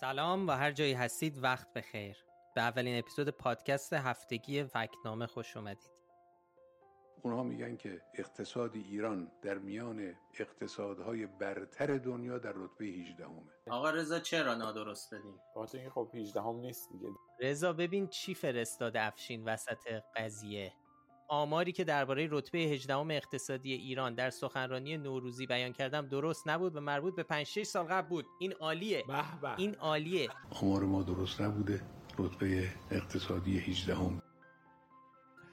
سلام و هر جایی هستید وقت بخیر. به اولین اپیزود پادکست هفتگی فکنامه خوش اومدید. اونها میگن که اقتصاد ایران در میان اقتصادهای برتر دنیا در رتبه 18 همه آقا رضا چرا نادرست دادیم بخاطر اینکه خب 18 هم نیست دیگه. رضا ببین چی فرستاده افشین وسط قضیه؟ آماری که درباره رتبه 18 اقتصادی ایران در سخنرانی نوروزی بیان کردم درست نبود و مربوط به 5 6 سال قبل بود. این عالیه. به این عالیه. آمار ما درست نبوده. رتبه اقتصادی 18 هم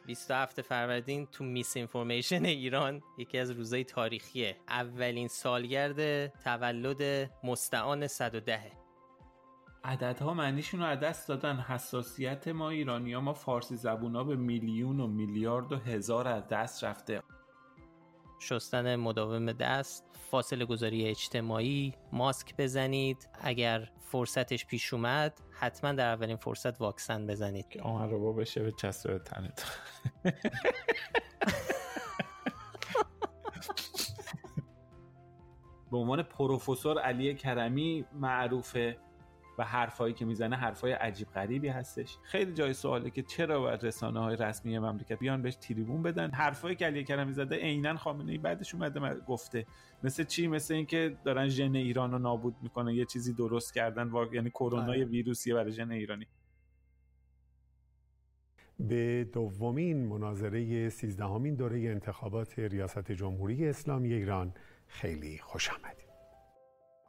27 فروردین تو میس اینفورمیشن ایران یکی از روزهای تاریخیه. اولین سالگرد تولد مستعان 110 عددها معنیشون رو از دست دادن. حساسیت ما ایرانی ها ما فارسی زبون ها به میلیون و میلیارد و هزار از دست رفته. شستن مداوم دست فاصله گذاری اجتماعی ماسک بزنید. اگر فرصتش پیش اومد حتما در اولین فرصت واکسن بزنید. که آمن رو بشه به چسب به تنت. به عنوان پروفسور علی کرمی معروفه. و حرفایی که می‌زنه حرفای عجیب غریبی هستش. خیلی جای سواله که چرا باید رسانه های رسمی مملکت بیان بهش تریبون بدن. حرفایی که علی کرمی زده عینا خامنه ای بعدش اومده گفته. مثل چی؟ مثل اینکه دارن ژن ایران رو نابود می‌کنن یه چیزی درست کردن و... یعنی کرونا ویروسیه برای ژن ایرانی. به دومین مناظره سیزدهمین دوره انتخابات ریاست جمهوری اسلامی ایران خیلی خوش آمدید.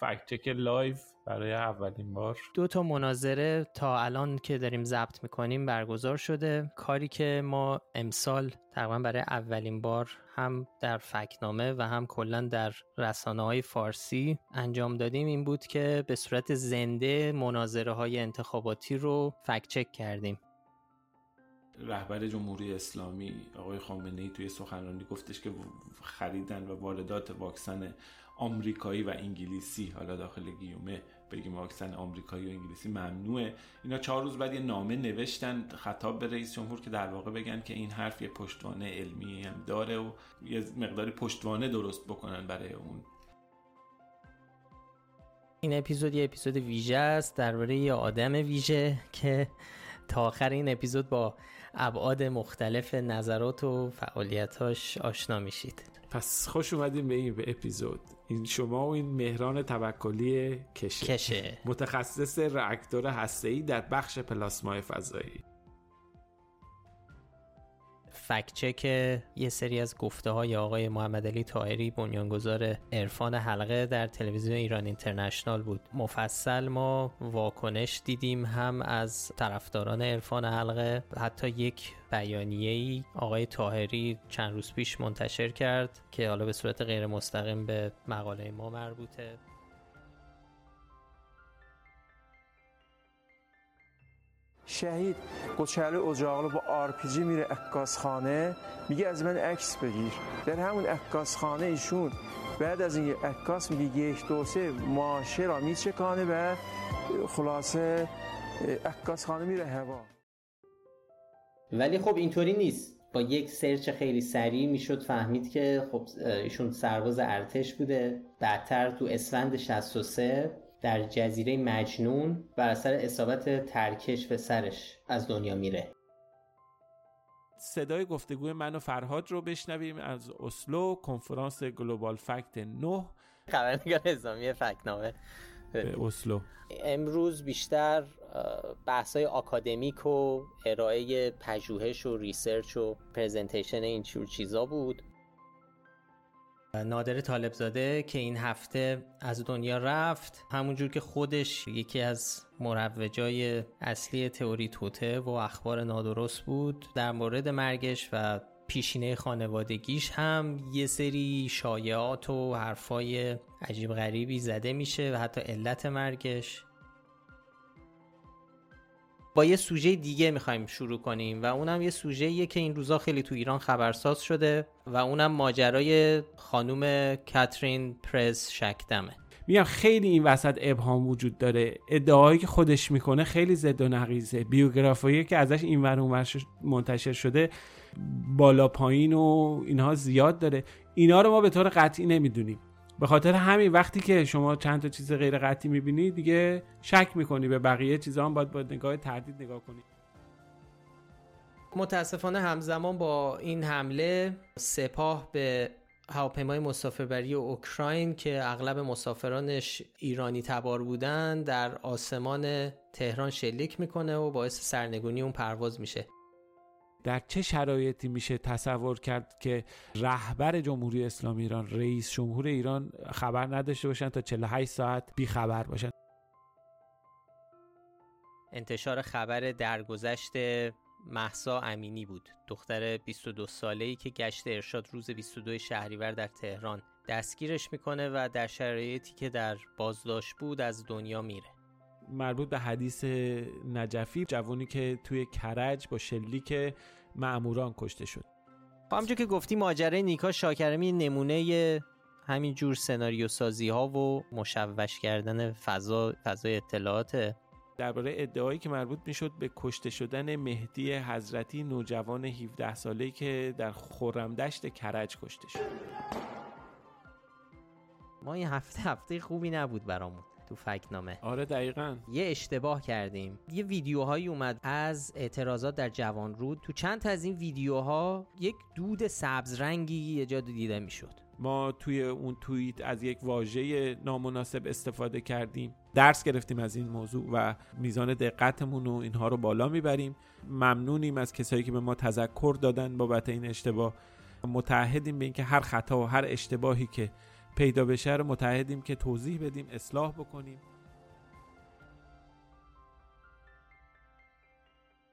fact-check live برای اولین بار دو تا مناظره تا الان که داریم ضبط می‌کنیم برگزار شده. کاری که ما امسال تقریبا برای اولین بار هم در فکت‌نامه و هم کلا در رسانه های فارسی انجام دادیم این بود که به صورت زنده مناظره های انتخاباتی رو فکت چک کردیم. رهبر جمهوری اسلامی آقای خامنه ای توی سخنرانی گفتش که خریدن و واردات واکسن آمریکایی و انگلیسی. حالا داخل گیومه بگیم واکسن آمریکایی و انگلیسی ممنوعه. اینا چهار روز بعد یه نامه نوشتن خطاب به رئیس جمهور که در واقع بگن که این حرف یه پشتوانه علمی هم داره و یه مقداری پشتوانه درست بکنن برای اون. این اپیزود یه اپیزود ویژه است درباره یه آدم ویژه که تا آخر این اپیزود با ابعاد مختلف نظرات و فعالیتاش آشنا میشید. پس خوش اومدیم به این به اپیزود. این شما و این مهران توکلی کشه, کشه. متخصص راکتور هسته‌ای در بخش پلاسمای فضایی فکت چک یه سری از گفته های آقای محمد علی طاهری بنیانگذار عرفان حلقه در تلویزیون ایران اینترنشنال بود. مفصل ما واکنش دیدیم هم از طرفداران عرفان حلقه. حتی یک بیانیه ای آقای طاهری چند روز پیش منتشر کرد که حالا به صورت غیر مستقیم به مقاله ما مربوطه. شهید. قچلو اجاقلو با آرپیجی میره عکاسخانه. میگه از من عکس بگیر. در همون عکاسخانه ایشون بعد از این عکاس میگه یک دو سه ماشه را میچکانه و خلاصه عکاسخانه میره هوا. ولی خب اینطوری نیست. با یک search خیلی سریع می‌شد فهمید که خب ایشون سرباز ارتش بوده. بعدتر تو اسفند 63 در جزیره مجنون بر اثر اصابت ترکش به سرش از دنیا میره. صدای گفتگوی من و فرهاد رو بشنویم از اسلو کنفرانس Global Fact 9 خبرنگار اعزامی فکت‌نامه به اسلو. امروز بیشتر بحثای آکادمیک و ارائه پژوهش و research و presentation این چیزا بود. نادر طالبزاده که این هفته از دنیا رفت همونجور که خودش یکی از مروجای اصلی تئوری توته و اخبار نادرست بود. در مورد مرگش و پیشینه خانوادگیش هم یه سری شایعات و حرفای عجیب غریبی زده میشه و حتی علت مرگش. با یه سوژه دیگه می‌خوایم شروع کنیم و اونم یه سوژه که این روزا خیلی تو ایران خبرساز شده و اونم ماجرای خانوم کاترین پرز شکدمه. میگم خیلی این وسط ابهام وجود داره. ادعایی که خودش می‌کنه خیلی زد و نقیزه. بیوگرافایی که ازش این ور منتشر شده بالا پایین و اینها زیاد داره. اینا رو ما به طور قطعی نمی‌دونیم. به خاطر همین وقتی که شما چند تا چیز غیر قطعی می‌بینی دیگه شک می‌کنی به بقیه چیزا هم باید با نگاه تردید نگاه کنی. متاسفانه همزمان با این حمله سپاه به هواپیمای مسافربری اوکراین که اغلب مسافرانش ایرانی تبار بودن در آسمان تهران شلیک می‌کنه و باعث سرنگونی اون پرواز میشه. در چه شرایطی میشه تصور کرد که رهبر جمهوری اسلامی ایران رئیس جمهور ایران خبر نداشته باشن تا 48 ساعت بی خبر باشن؟ انتشار خبر درگذشت محسا امینی بود. دختر 22 ساله ای که گشت ارشاد روز 22 شهریور در تهران. دستگیرش می‌کنه و در شرایطی که در بازداشت بود از دنیا میره. مربوط به حدیث نجفی جوانی که توی کرج با شلیک معموران کشته شد. همونجور که گفتی ماجرای نیکا شاکرمی نمونه همین جور سناریو سازی ها و مشوش کردن فضا فضای اطلاعات. درباره ادعایی که مربوط می‌شد به کشته شدن مهدی حضرتی نوجوان 17 ساله که در خورمدشت کرج کشته شد. ما این هفته هفته خوبی نبود برامون. تو فکنامه. آره دقیقا. یه اشتباه کردیم. یه ویدیوهایی اومد از اعتراضات در جوان رود. تو چند تا از این ویدیوها یک دود سبز رنگی یه جا دیده می‌شد. ما توی اون توییت از یک واژه نامناسب استفاده کردیم. درس گرفتیم از این موضوع و میزان دقتمون و اینها رو بالا می‌بریم. ممنونیم از کسایی که به ما تذکر دادن بابت این اشتباه. متعهدیم به اینکه هر خطا و هر اشتباهی که پیدا بشه رو متحدیم که توضیح بدیم اصلاح بکنیم.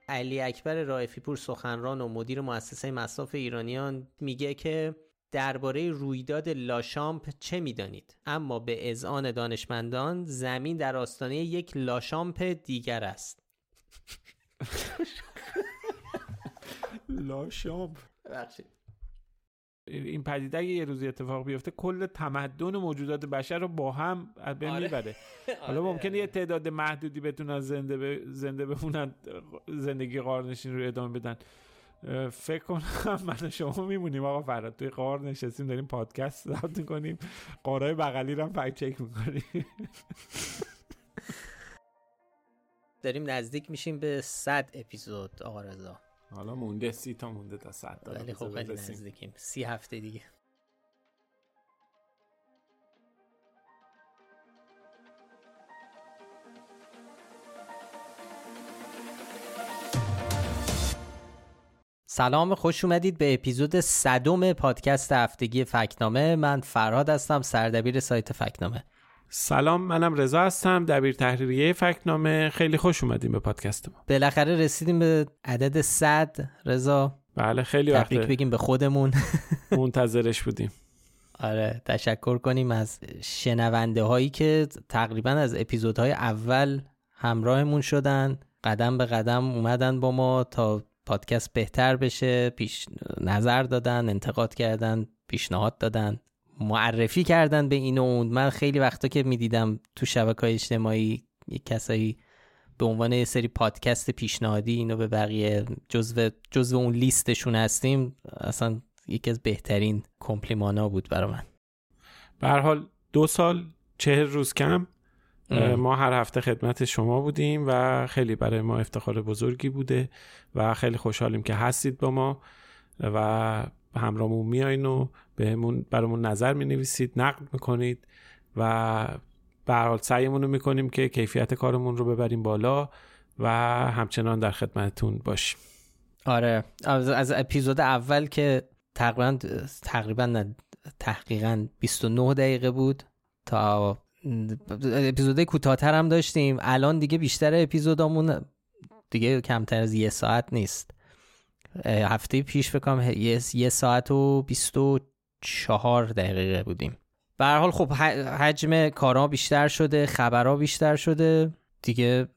علی اکبر رائفی پور سخنران و مدیر مؤسسه مصاف ایرانیان میگه که درباره رویداد لاشامپ چه می‌دانید؟ اما به اذعان دانشمندان زمین در آستانه یک لاشامپ دیگر است. لاشامپ. این پدیده اگه یه روزی اتفاق بیفته کل تمدن و موجودات بشر رو با هم از بین آره. می‌بره. حالا آره. ممکنه یه تعداد محدودی بتونن زنده ب... زنده بمونن زندگی قارنشین رو ادامه بدن. فکر کنم من شما میمونیم آقا فراد. توی قار نشستیم داریم پادکست ضبط می‌کنیم. قارای بغلی رو هم فکت چک می‌کنیم. داریم نزدیک میشیم به 100 اپیزود آقا رضا. حالا مونده سی تا مونده تا 100 تا. ولی خب خیلی نزدیکیم. سی هفته دیگه. سلام خوش اومدید به اپیزود صدم پادکست هفتگی فکنامه. من فرهاد هستم سردبیر سایت فکنامه. سلام منم رضا هستم دبیر تحریریه فکنامه. خیلی خوش اومدیم به پادکست ما. بالاخره رسیدیم به عدد 100 رضا. بله خیلی وقت بگیم به خودمون. منتظرش بودیم. آره تشکر کنیم از شنونده هایی که تقریبا از اپیزودهای اول همراهمون شدن. قدم به قدم اومدن با ما تا پادکست بهتر بشه پیش نظر دادن انتقاد کردن پیشنهاد دادن. معرفی کردن به این و اون من خیلی وقتا که می‌دیدم تو شبکه های اجتماعی یک کسایی به عنوان یه سری پادکست پیشنهادی اینو به بقیه جزو جزو اون لیستشون هستیم اصلا یکی از بهترین کمپلیمانا بود برای من. به حال دو سال چهر روز کم ما هر هفته خدمت شما بودیم و خیلی برای ما افتخار بزرگی بوده و خیلی خوشحالیم که هستید با ما و همراهمون میایین و بهمون برامون نظر می نویسید نقد می‌کنید و به حال سعیمون رو می‌کنیم که کیفیت کارمون رو ببریم بالا و همچنان در خدمتتون باشیم. آره. از, از اپیزود اول که تقریبا تقریبا تحقیقا 29 دقیقه بود تا اپیزود کوتاهتر هم داشتیم. الان دیگه بیشتر اپیزودامون دیگه کمتر از یه ساعت نیست. هفته پیش بکنم یه ساعت و 24 دقیقه بودیم. به حال خب حجم کارا بیشتر شده خبرها بیشتر شده. دیگه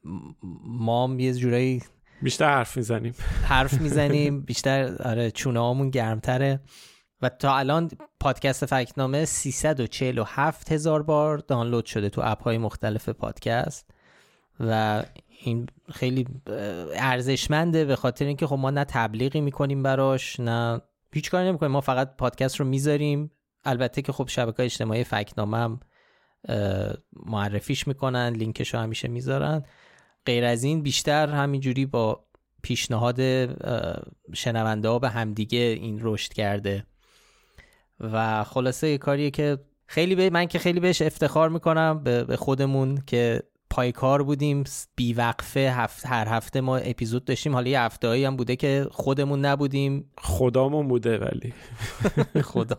ما هم یه جورایی بیشتر حرف می‌زنیم. حرف می‌زنیم. بیشتر آره چونه هامون گرمتره. و تا الان پادکست فکنامه 347 هزار بار دانلود شده تو اپ های مختلف پادکست. و این خیلی ارزشمنده به خاطر اینکه خب ما نه تبلیغی می‌کنیم براش نه هیچ کاری نمی‌کنیم. ما فقط پادکست رو می‌ذاریم. البته که خب شبکه اجتماعی فکنامه هم معرفیش می‌کنن لینکش رو همیشه می‌ذارن. غیر از این بیشتر همینجوری با پیشنهاد شنونده ها به همدیگه این رشد کرده. و خلاصه کاریه که خیلی به من که خیلی بهش افتخار می‌کنم به خودمون که پای کار بودیم بی وقفه هفت هر هفته ما اپیزود داشتیم. حالا یه هفته هم بوده که خودمون نبودیم. خدامون بوده ولی. خدا.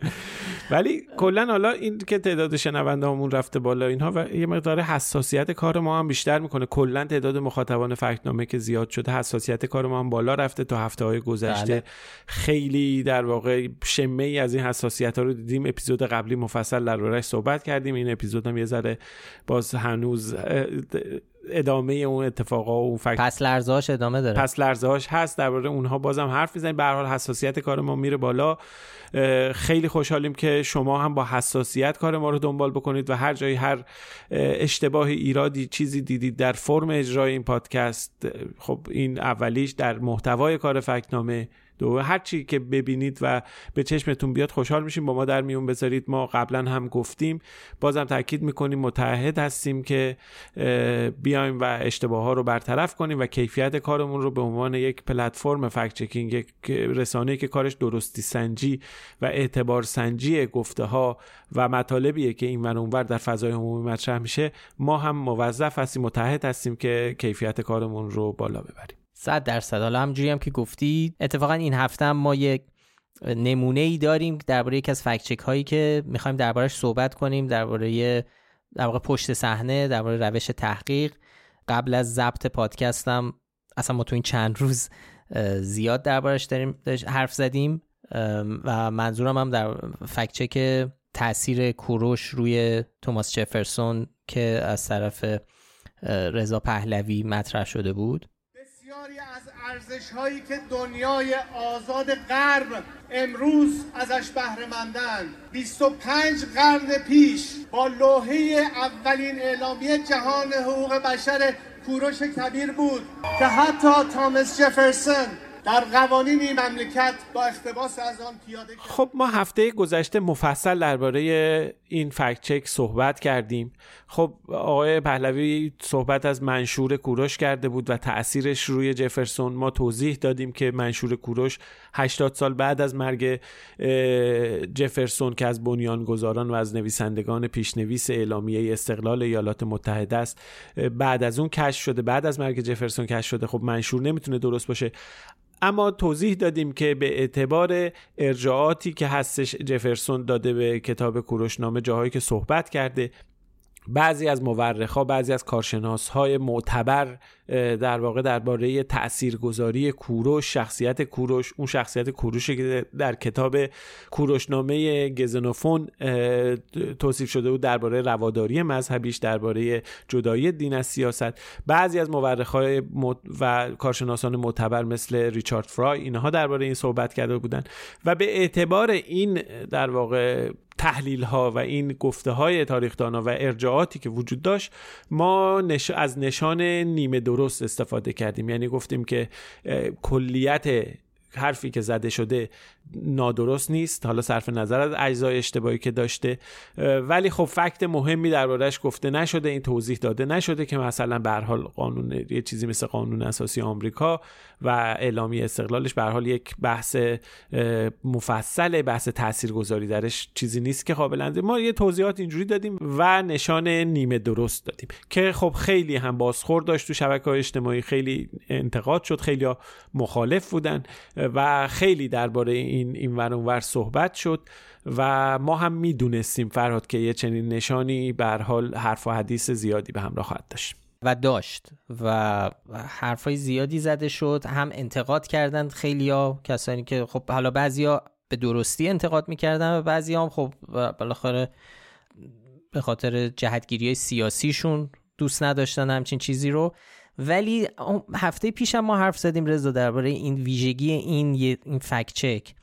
ولی کلا حالا این که تعداد شنونده همون رفته بالا اینها و یه مقدار حساسیت کار ما هم بیشتر می‌کنه. کلا تعداد مخاطبان فکنامه که زیاد شده حساسیت کار ما هم بالا رفته تا هفته های گذشته. بله. خیلی در واقع شمه ای از این حساسیت ها رو دیدیم. اپیزود قبلی مفصل دربارهش صحبت کردیم. این اپیزود هم یه ذره باز هنوز ادامه اون اتفاقا و فکر پس لرزهاش ادامه داره. پس لرزهاش هست. درباره اونها بازم حرف می‌زنیم. به حال حساسیت کار ما میره بالا. خیلی خوشحالیم که شما هم با حساسیت کار ما رو دنبال بکنید و هر جایی هر اشتباه ایرادی چیزی دیدید در فرم اجرای این پادکست خب این اولیش در محتوای کار فکنامه دو هر چی که ببینید و به چشمتون بیاد خوشحال میشیم. با ما در میون بذارید. ما قبلا هم گفتیم. بازم تاکید می‌کنیم. متحد هستیم که بیایم و اشتباه ها رو برطرف کنیم و کیفیت کارمون رو به عنوان یک پلتفرم فکت چکینگ یک رسانه که کارش درستی سنجی و اعتبار سنجی گفته ها و مطالبیه که این اونور در فضای عمومی مطرح میشه ما هم موظف هستیم متحد هستیم که کیفیت کارمون رو بالا ببریم. صد درصد. حالا همجوری هم که گفتی اتفاقا این هفته هم ما یک نمونه ای داریم درباره یکی از فکچک هایی که می‌خوایم دربارهش صحبت کنیم درباره در واقع پشت صحنه درباره روش تحقیق. قبل از ضبط پادکستم اصلا ما تو این چند روز زیاد دربارش داریم حرف زدیم. و منظورم هم در فکچک تاثیر کوروش روی توماس جفرسون که از طرف رضا پهلوی مطرح شده بود. ارزش هایی که دنیای آزاد غرب امروز ازش بهره مندن 25 قرن پیش با لوحه اولین اعلامیه جهان حقوق بشر کوروش کبیر بود که حتی تامس جفرسون در قوانین مملکت با اقتباس از آن پیاده خب ما هفته گذشته مفصل درباره این فکت چک صحبت کردیم. خب آقای پهلوی صحبت از منشور کوروش کرده بود و تاثیرش روی جفرسون. ما توضیح دادیم که منشور کوروش 80 سال بعد از مرگ جفرسون که از بنیانگذاران و از نویسندگان پیشنویس اعلامیه استقلال ایالات متحده است بعد از اون کشف شده بعد از مرگ جفرسون کشف شده. خب منشور نمی‌تونه درست باشه. اما توضیح دادیم که به اعتبار ارجاعاتی که هستش جفرسون داده به کتاب کوروشنامه جاهایی که صحبت کرده. بعضی از مورخ بعضی از کارشناس های معتبر در واقع درباره تاثیرگذاری کوروش شخصیت کوروش اون شخصیت کوروشی که در کتاب کوروشنامه گزنوفون توصیف شده بود درباره رواداری مذهبیش درباره جدایی دین از سیاست. بعضی از مورخ و کارشناسان معتبر مثل ریچارد فرای اینها درباره این صحبت کرده بودند و به اعتبار این در واقع تحلیل ها و این گفته های تاریخدانا و ارجاعاتی که وجود داشت ما نش... از نشان نیمه درست استفاده کردیم. یعنی گفتیم که کلیت حرفی که زده شده نادرست نیست. حالا صرف نظر از اجزای اشتباهی که داشته. ولی خب فکت مهمی دربارهش گفته نشده این توضیح داده نشده که مثلا به حال قانون یه چیزی مثل قانون اساسی آمریکا و اعلامی استقلالش به حال یک بحث مفصل بحث تاثیرگذاری درش چیزی نیست که قابل ما یه توضیحات اینجوری دادیم و نشان نیمه درست دادیم که خب خیلی هم بازخورد داشت تو شبکه های اجتماعی. خیلی انتقاد شد خیلی مخالف بودن و خیلی درباره این این ور صحبت شد و ما هم می‌دونستیم فرهاد که یه چنین نشانی به حال حرف و حدیث زیادی به همراه خواهد داشت. و داشت و حرفای زیادی زده شد هم انتقاد کردند خیلیا کسانی که خب حالا بعضیا به درستی انتقاد می‌کردن و بعضی هم خب بالاخره به خاطر جهتگیری سیاسیشون دوست نداشتن همچین چیزی رو. ولی هفته پیشم ما حرف زدیم رضا درباره این ویژگی این این فکت چک.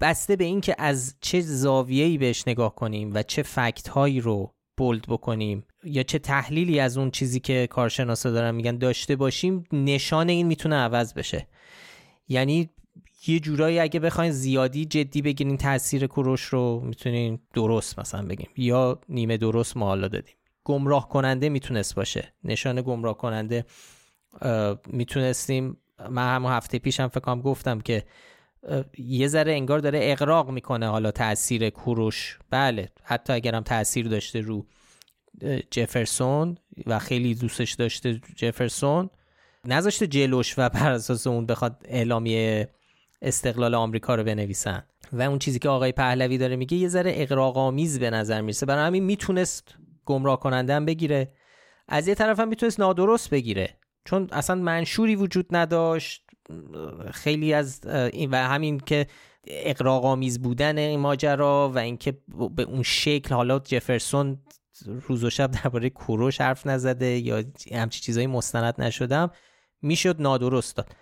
بسته به اینکه از چه زاویه‌ای بهش نگاه کنیم و چه فکت هایی رو بولد بکنیم یا چه تحلیلی از اون چیزی که کارشناسا دارن میگن داشته باشیم نشان این می‌تونه عوض بشه. یعنی یه جورایی اگه بخواین زیادی جدی بگیرین تاثیر کوروش رو می‌تونین درست مثلا بگیم یا نیمه درست ما حالا دادیم. گمراه کننده می‌تونست باشه. نشان گمراه کننده می‌تونستیم. من همون هفته پیشم فکرم گفتم که یه ذره انگار داره اقراق می‌کنه حالا تاثیر کوروش. بله حتی اگرم تاثیر داشته رو جفرسون و خیلی دوستش داشته جفرسون. نذاشته جلوش و بر اساس اون بخواد اعلامیه استقلال آمریکا رو بنویسن. و اون چیزی که آقای پهلوی داره میگه یه ذره اقراق‌آمیز به نظر می‌رسه. برای همین می‌تونست گمراه کننده هم بگیره. از یه طرف هم می‌تونست نادرست بگیره. چون اصلا منشوری وجود نداشت. خیلی از این و همین که اقراق‌آمیز بودن این ماجرا و اینکه به اون شکل حالا جفرسون روز و شب درباره کوروش حرف نزده یا همچی چیزایی مستند نشدم می‌شد نادرست داد.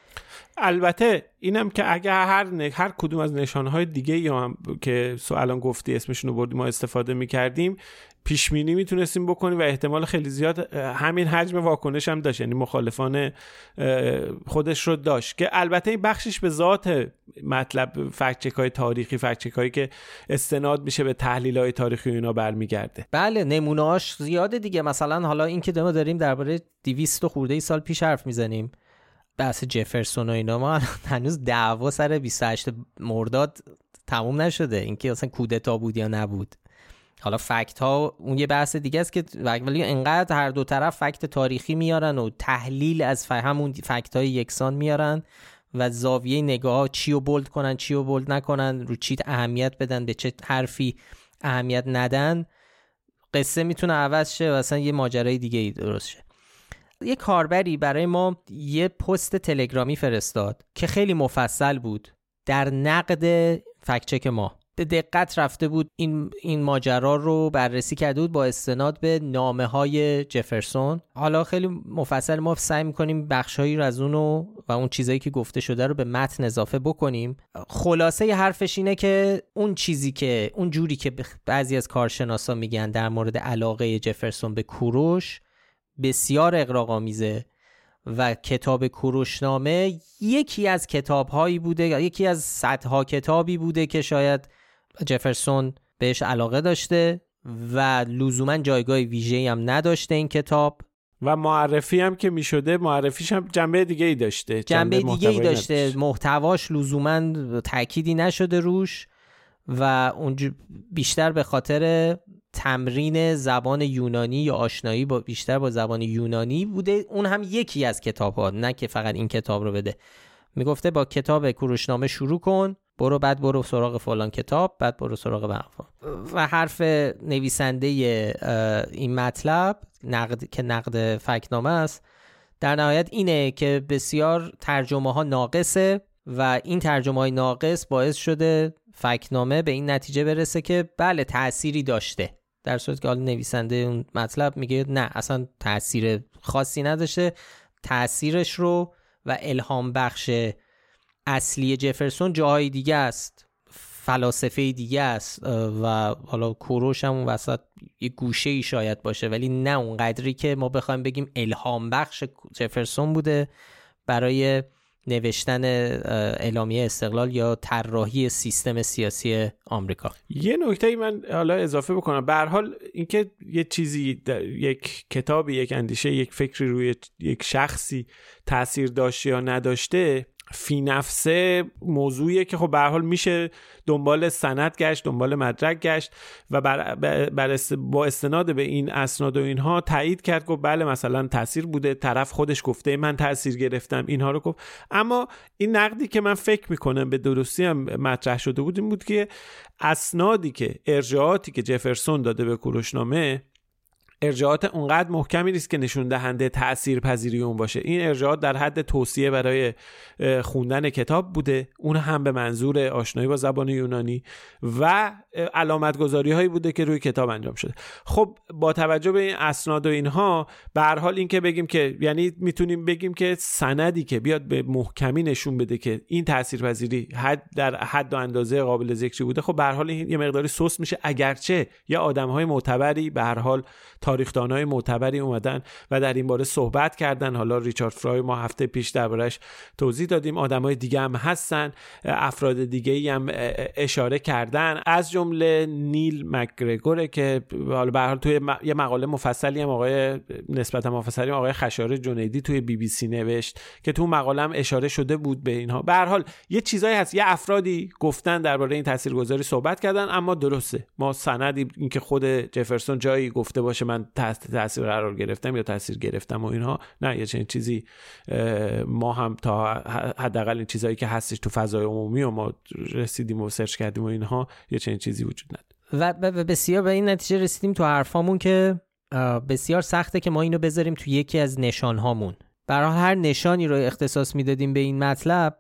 البته اینم که اگر هر هر کدوم از نشانهای دیگه یا هم که سوالان گفتی اسمشون رو بردیم ما استفاده می‌کردیم پیش بینی می‌تونستیم بکنیم و احتمال خیلی زیاد همین حجم واکنش هم داشت یعنی مخالفان خودش رو داشت که البته این بخشش به ذات مطلب فکچک های تاریخی فکچک هایی که استناد میشه به تحلیل های تاریخی اینا برمیگرده. بله نمونهاش زیاده دیگه. مثلا حالا این که داریم درباره 200 خورده ای سال پیش حرف می‌زنیم. بحث جفرسون و اینا ما هنوز دعوا سر 28 مرداد تموم نشده. اینکه اصلا کودتا بود یا نبود. حالا فکت ها اون یه بحث دیگه است که ولی انقدر هر دو طرف فکت تاریخی میارن و تحلیل از همون فکت های یکسان میارن و زاویه نگاه چی رو بولد کنن چی رو بولد نکنن رو چی اهمیت بدن به چه حرفی اهمیت ندن. قصه می‌تونه عوض شه و اصلا یه ماجرای دیگه ای درست شه. یه کاربری برای ما یه پست تلگرامی فرستاد که خیلی مفصل بود در نقد فکچک ما. به دقت رفته بود این این ماجرا رو بررسی کرده بود با استناد به نامه های جفرسون. حالا خیلی مفصل ما سعی می‌کنیم بخشهایی رو از اونو و اون چیزایی که گفته شده رو به متن اضافه بکنیم. خلاصه ی حرفش اینه که اون چیزی که اون جوری که بعضی از کارشناسا میگن در مورد علاقه جفرسون به کوروش بسیار اقراق‌آمیزه و کتاب کوروشنامه یکی از کتابهایی بوده یکی از صدها کتابی بوده که شاید جفرسون بهش علاقه داشته و لزوما جایگاه ویژه‌ای هم نداشته این کتاب. و معرفی هم که می‌شده معرفیش هم جنبه دیگه ای داشته جنبه, دیگه ای داشته. محتواش لزوما تأکیدی نشده روش و اون بیشتر به خاطر تمرین زبان یونانی یا آشنایی با بیشتر با زبان یونانی بوده. اون هم یکی از کتاب ها نه که فقط این کتاب رو بده. می‌گفته با کتاب کوروشنامه شروع کن برو بعد برو سراغ فلان کتاب بعد برو سراغ بقفا و حرف نویسنده این مطلب نقد که نقد فکنامه است در نهایت اینه که بسیار ترجمه ها ناقصه و این ترجمه های ناقص باعث شده فکنامه به این نتیجه برسه که بله تأثیری داشته. در صورت که حال نویسنده اون مطلب میگه نه اصلا تاثیر خاصی نداشته. تاثیرش رو و الهام بخش اصلی جفرسون جاهای دیگه است فلاسفه دیگه است و حالا کوروش هم اون وسط یه گوشه ای شاید باشه ولی نه اون قدری که ما بخوایم بگیم الهام بخش جفرسون بوده برای نوشتن اعلامیه استقلال یا طراحی سیستم سیاسی آمریکا. یه نکته ای من حالا اضافه بکنم. به حال اینکه یه چیزی یک کتابی یک اندیشه یک فکری روی یک شخصی تاثیر داشته یا نداشته فی نفسه موضوعیه که خب به حال میشه دنبال سند گشت دنبال مدرک گشت و بر, بر با استناد به این اسناد و اینها تایید کرد گفت بله مثلا تاثیر بوده طرف خودش گفته من تاثیر گرفتم اینها رو گفت. اما این نقدی که من فکر می‌کنم به درستی هم مطرح شده بود این بود که اسنادی که ارجاعاتی که جفرسون داده به کوروشنامه ارجاعات اونقدر محکمی نیست که نشون دهنده تأثیر پذیری اون باشه. این ارجاعات در حد توصیه برای خوندن کتاب بوده. اون هم به منظور آشنایی با زبان یونانی و علامت گذاری هایی بوده که روی کتاب انجام شده. خب با توجه به این اسناد و اینها به هر حال این که بگیم که یعنی می‌تونیم بگیم که سندی که بیاد به محکمی نشون بده که این تاثیرپذیری حد در حد و اندازه قابل ذکری بوده خب به هر حال این یه مقداری سوس میشه. اگرچه یا آدم های معتبری به هر حال تاریخدانای معتبری اومدن و در این باره صحبت کردن. حالا ریچارد فرای ما هفته پیش دربارش توضیح دادیم. آدمای دیگه هم هستن افراد دیگه هم اشاره کردن. از جمله نیل مکگرگوره که حالا به حال توی یه مقاله مفصلی هم آقای نسبتا مفصلی آقای خشار جنیدی توی بی بی سی نوشت که تو مقاله هم اشاره شده بود به اینها. به هر حال یه چیزایی هست. یه افرادی گفتن درباره این تاثیرگذاری صحبت کردن اما درسته. ما سندی اینکه خود جفرسون جایی گفته باشه تحت تاثیر قرار گرفتم یا تاثیر گرفتم و اینها نه یه چنین چیزی ما هم تا حداقل این چیزایی که هستش تو فضای عمومی و ما رسیدیم و سرچ کردیم و اینها یه چنین چیزی وجود نداره. و بسیار به این نتیجه رسیدیم تو حرفامون که بسیار سخته که ما اینو بذاریم تو یکی از نشانهامون. برای هر نشانی رو اختصاص می‌دادیم به این مطلب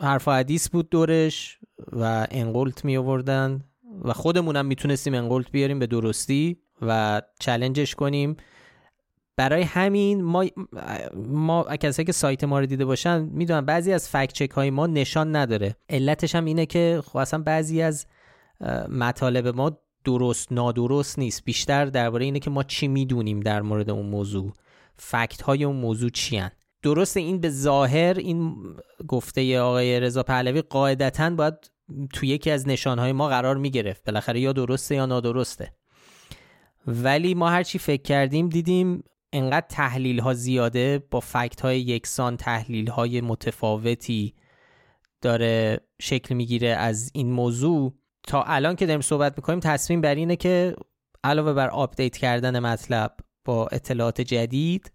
حرف حدیث بود دورش و انقلت می آوردن و خودمونم می‌تونستیم انقلت بیاریم به درستی. و چلنجش کنیم. برای همین ما ما کسایی که سایت ما رو دیده باشن می‌دونن بعضی از فکت چک های ما نشان نداره. علتش هم اینه که خب اصلا بعضی از مطالب ما درست نادرست نیست. بیشتر درباره اینه که ما چی می‌دونیم در مورد اون موضوع. فکت های اون موضوع چی هن. درست این به ظاهر این گفته آقای رضا پهلوی قاعدتا باید تو یکی از نشانهای ما قرار می گرفت بالاخره یا درسته یا نادرسته. ولی ما هرچی فکر کردیم دیدیم انقدر تحلیل ها زیاده با fact های یکسان تحلیل های متفاوتی داره شکل می‌گیره از این موضوع. تا الان که داریم صحبت می‌کنیم تصمیم بر اینه که علاوه بر update کردن مطلب با اطلاعات جدید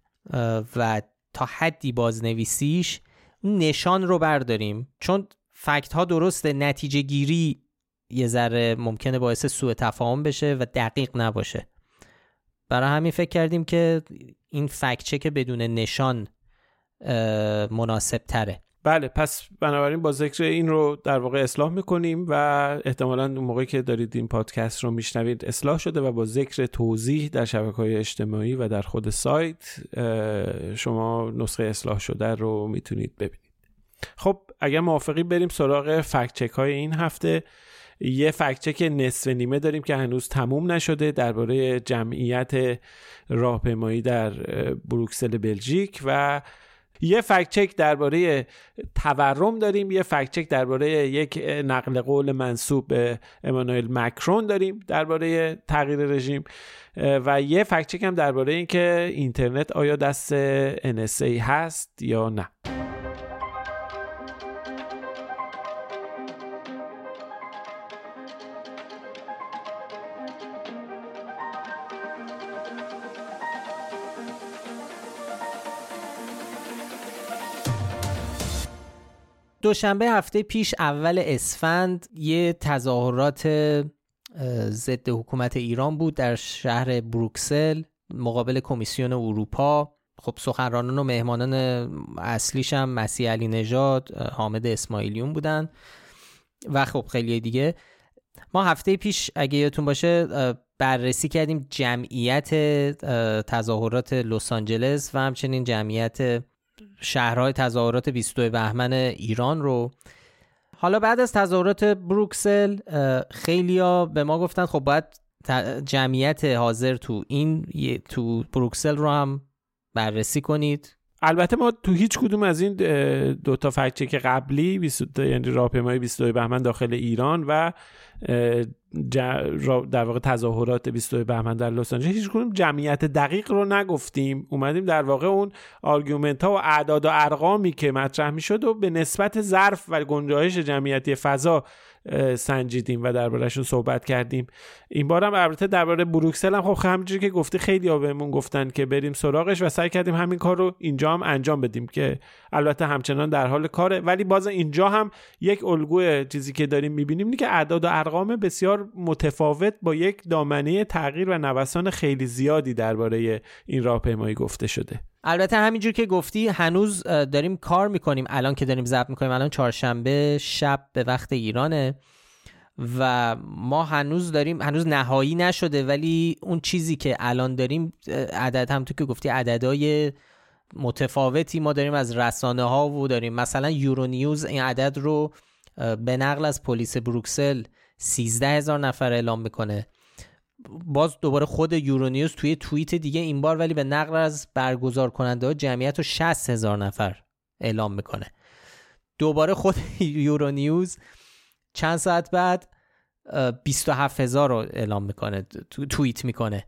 و تا حدی بازنویسیش نشان رو برداریم. چون fact ها درسته نتیجه گیری یه ذره ممکنه باعث سوء تفاهم بشه و دقیق نباشه. برای همین فکر کردیم که این فکت چک بدون نشان مناسب تره بله پس بنابراین با ذکر این رو در واقع اصلاح می‌کنیم و احتمالا اون موقعی که دارید این پادکست رو میشنوید اصلاح شده و با ذکر توضیح در شبکه های اجتماعی و در خود سایت شما نسخه اصلاح شده رو می‌تونید ببینید. خب اگر موافقی بریم سراغ فکت چک های این هفته. یه فکت چک نصف نیمه داریم که هنوز تموم نشده درباره جمعیت راهپیمایی در بروکسل بلژیک و یه فکت چک درباره تورم داریم یه فکت چک درباره یک نقل قول منصوب به امانوئل مکرون داریم درباره تغییر رژیم و یه فکت چک هم درباره اینکه اینترنت آیا دست NSA هست یا نه. دوشنبه هفته پیش اول اسفند یه تظاهرات ضد حکومت ایران بود در شهر بروکسل مقابل کمیسیون اروپا. خب سخنرانان و مهمانان اصلیش هم مسیح علی نژاد حامد اسماعیلیون بودن. و خب خیلی دیگه. ما هفته پیش اگه یادتون باشه بررسی کردیم جمعیت تظاهرات لس آنجلس و همچنین جمعیت شهرهای تظاهرات 22 بهمن ایران رو. حالا بعد از تظاهرات بروکسل خیلیا به ما گفتن خب باید جمعیت حاضر تو این تو بروکسل رو هم بررسی کنید. البته ما تو هیچ کدوم از این دو تا fact-check قبلی 20 یعنی راهپیمایی 22 بهمن داخل ایران و در واقع تظاهرات 22 بهمن در لس آنجلس. هیچ کدوم جمعیت دقیق رو نگفتیم. اومدیم در واقع اون argument ها و اعداد و ارقامی که مطرح می‌شد و به نسبت ظرف و گنجایش جمعیتی فضا سنجیدیم و دربارهشون صحبت کردیم. این بارم البته درباره بروکسل هم خب همونجوری که گفتی خیلی بهمون گفتن که بریم سراغش و سعی کردیم همین کار رو اینجا هم انجام بدیم که البته همچنان در حال کاره. ولی باز اینجا هم یک الگوی چیزی که داریم می‌بینیم اینه که اعداد و ارقام بسیار متفاوت با یک دامنه تغییر و نوسان خیلی زیادی درباره این راهپیمایی گفته شده. البته همینجور که گفتی هنوز داریم کار می‌کنیم. الان که داریم ضبط می‌کنیم الان چهارشنبه شب به وقت ایرانه و ما هنوز داریم هنوز نهایی نشده ولی اون چیزی که الان داریم عدد هم تو که گفتی عددهای متفاوتی ما داریم از رسانه ها و داریم. مثلا یورو نیوز این عدد رو به نقل از پلیس بروکسل 13 هزار نفر اعلام می‌کنه. باز دوباره خود یورونیوز توی توییت دیگه این بار ولی به نقل از برگزار کننده ها جمعیت رو 60 هزار نفر اعلام می‌کنه. دوباره خود یورونیوز چند ساعت بعد 27 هزار رو اعلام می‌کنه توییت می‌کنه.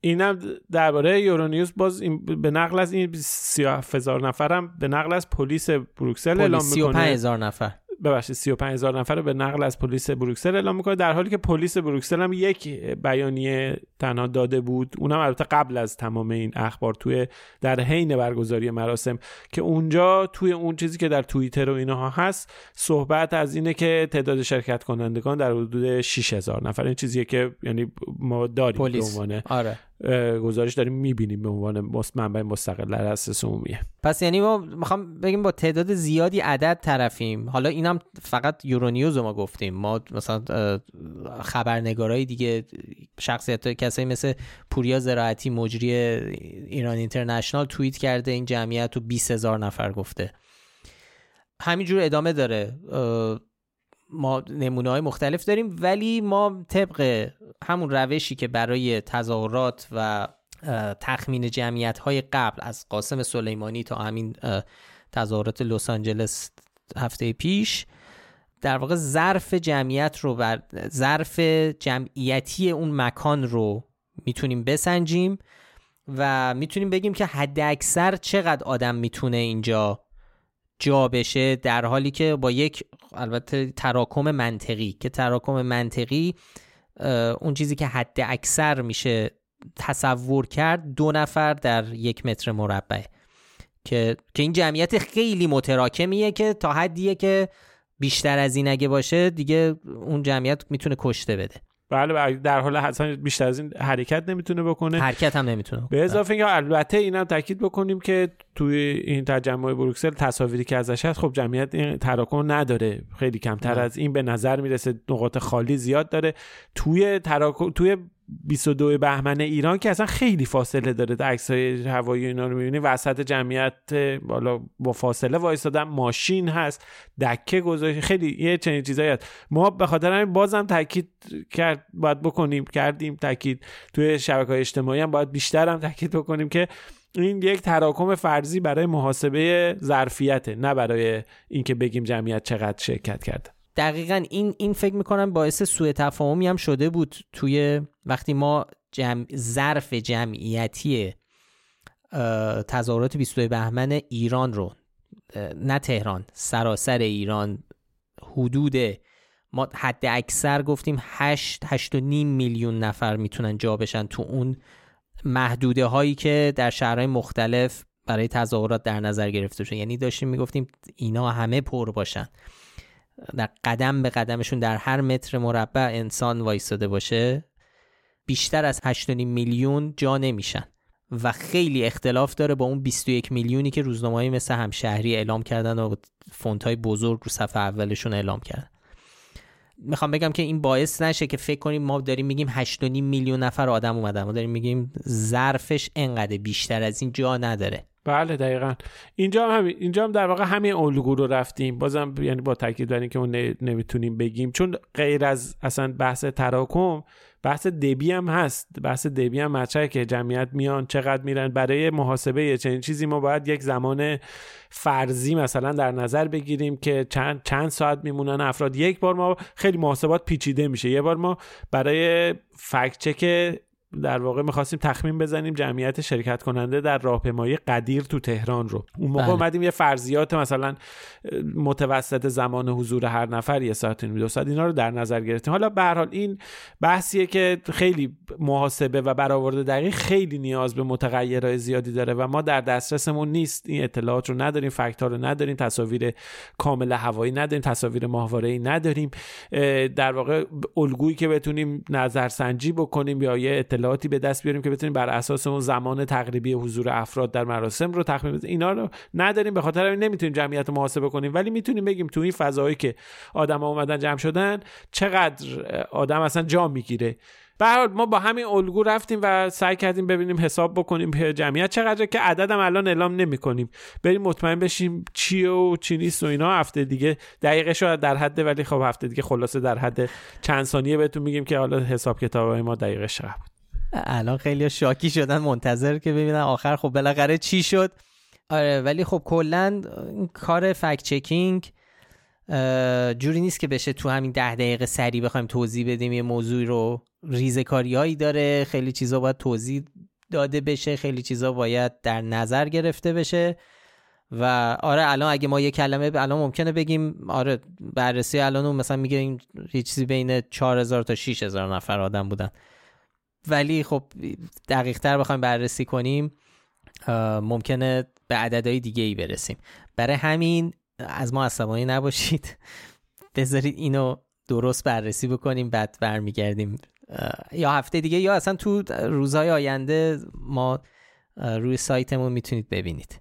اینم درباره یورونیوز باز این به نقل از این 37 هزار نفرم به نقل از پلیس بروکسل اعلام می‌کنه. 35 هزار نفر. ببخشید 35 هزار نفر رو به نقل از پلیس بروکسل اعلام می‌کنه. در حالی که پلیس بروکسل هم یک بیانیه تنها داده بود. اونم البته قبل از تمام این اخبار توی در حین برگزاری مراسم که اونجا توی اون چیزی که در توییتر و اینها هست صحبت از اینه که تعداد شرکت کنندگان در حدود 6000 نفر. این چیزیه که یعنی ما داریم. به عنوان آره. گزارش داریم می‌بینیم به عنوان منبع مستقل در دسترس عمومیه. پس یعنی ما می‌خوام بگیم با تعداد زیادی عدد طرفیم. حالا اینم فقط یورونیوز رو ما گفتیم. ما مثلا خبرنگارای دیگه شخصیت کسایی مثل پوریا زراعتی مجری ایران اینترنشنال توییت کرده. این جمعیت رو 20 هزار نفر گفته. همینجور ادامه داره. ما نمونه های مختلف داریم ولی ما طبق همون روشی که برای تظاهرات و تخمین جمعیت های قبل از قاسم سلیمانی تا همین اه، تظاهرات لس آنجلس هفته پیش در واقع ظرف جمعیت رو بر ظرف جمعیتی اون مکان رو می‌تونیم بسنجیم و می‌تونیم بگیم که حد اکثر چقدر آدم می‌تونه اینجا جا بشه در حالی که با یک البته تراکم منطقی که تراکم منطقی اون چیزی که حد اکثر میشه تصور کرد دو نفر در یک متر مربع. که که این جمعیت خیلی متراکمیه که تا حدیه که بیشتر از این اگه باشه دیگه اون جمعیت می‌تونه کشته بده. بله بله، در حال اصلا بیشتر از این حرکت نمی‌تونه بکنه. حرکت هم نمی‌تونه. به اضافه اینکه البته اینم تاکید بکنیم که توی این تجمع بروکسل تصاویری که ازش هست خب جمعیت این تراکم نداره. خیلی کمتر نه. از این به نظر می‌رسه نقاط خالی زیاد داره. توی تراکم توی 22 بهمن ایران که اصلا خیلی فاصله داره عکس های هوایی اینا رو می‌بینی. وسط جمعیت بالا با فاصله وایسادن ماشین هست دکه گذاشته خیلی یه چنین چیزایی هست. ما به خاطر همین بازم تاکید کرد باید بکنیم کردیم تاکید. توی شبکه های اجتماعی هم باید بیشتر هم تاکید بکنیم که این یک تراکم فرضی برای محاسبه ظرفیته نه برای اینکه بگیم جمعیت چقدر شرکت کرده. دقیقا این این فکر می‌کنم باعث سوء تفاهمی هم شده بود توی وقتی ما جمع ظرف جمعیتی اه، تظاهرات 22 بهمن ایران رو نه تهران سراسر ایران حدود ما حد اکثر گفتیم 8 8 و نیم میلیون نفر می‌تونن جا بشن تو اون محدوده هایی که در شهرهای مختلف برای تظاهرات در نظر گرفته شده یعنی داشتیم می‌گفتیم اینا همه پر باشن. در قدم به قدمشون در هر متر مربع انسان وایستاده باشه بیشتر از 8.5 میلیون جا نمیشن. و خیلی اختلاف داره با اون 21 میلیونی که روزنامه‌های مثل همشهری اعلام کردن و فونت های بزرگ رو صفحه اولشون اعلام کردن. می‌خوام بگم که این باعث نشه که فکر کنیم ما داریم میگیم 8.5 میلیون نفر آدم اومدن. ما داریم میگیم ظرفش انقدر بیشتر از این جا نداره. بله دقیقا. اینجا هم همین اینجا هم در واقع همین الگو رو رفتیم. بازم یعنی با تاکید بر اون ن- نمی‌تونیم بگیم. چون غیر از اصلا بحث تراکم بحث دبی هم هست. بحث دبی هم مطرحه که جمعیت میان چقدر میرن. برای محاسبه چنین چیزی ما باید یک زمان فرضی مثلا در نظر بگیریم که چند چند ساعت میمونن. افراد یک بار ما خیلی محاسبات پیچیده میشه. یه بار ما برای فکت چک در واقع می‌خواستیم تخمین بزنیم جمعیت شرکت کننده در راهپیمایی قدیر تو تهران رو. اون موقع بله. اومدیم یه فرضیات مثلا متوسط زمان حضور هر نفر یه ساعت و دو ساعت اینا رو در نظر گرفتیم. حالا به حال این بحثیه که خیلی محاسبه و برآورد دقیق خیلی نیاز به متغیرهای زیادی داره و ما در دسترسمون نیست. این اطلاعات رو نداریم فکت رو نداریم تصاویر کامل هوایی نداریم تصاویر ماهواره‌ای نداریم. در واقع الگویی که بتونیم نظرسنجی بکنیم یا یه اطلاعاتی به دست بیاریم که بتونیم بر اساس اون زمان تقریبی حضور افراد در مراسم رو تخمین بزنیم. اینا رو نداریم به خاطر همین نمی‌تونیم جمعیت رو محاسبه کنیم. ولی می‌تونیم بگیم تو این فضایی که آدم اومدن جمع شدن چقدر آدم اصلا جا می‌گیره. به ما با همین الگو رفتیم و سعی کردیم ببینیم حساب بکنیم جمعیت چقدره که عددم الان اعلام نمی کنیم بریم مطمئن بشیم چی و چی نیست و اینا. هفته دیگه دقیقه شاید در حد ولی خب هفته دیگه خلاصه در حد چند ثانیه بهتون میگیم که حالا حساب کتاب ما دقیقه چقدر الان خیلی شاکی شدن منتظر که ببینن آخر خب بالاخره چی شد. آره ولی خب کلا کار فکت چکینگ جوری نیست که بشه تو همین ده دقیقه سری بخوایم توضیح بدیم یه موضوع رو. ریزکاری هایی داره خیلی چیزا باید توضیح داده بشه خیلی چیزا باید در نظر گرفته بشه. و آره الان اگه ما یه کلمه الان ممکنه بگیم آره بررسی الان مثلا میگه این چیزی بین 4000 تا 6000 نفر آدم بودن. ولی خب دقیق تر بخوایم بررسی کنیم ممکنه به عددهای دیگه ای برسیم. برای همین از ما عصبانی نباشید. بذارید اینو درست بررسی بکنیم بعد برمیگردیم. یا هفته دیگه یا اصلا تو روزهای آینده ما روی سایتمون می‌تونید ببینید.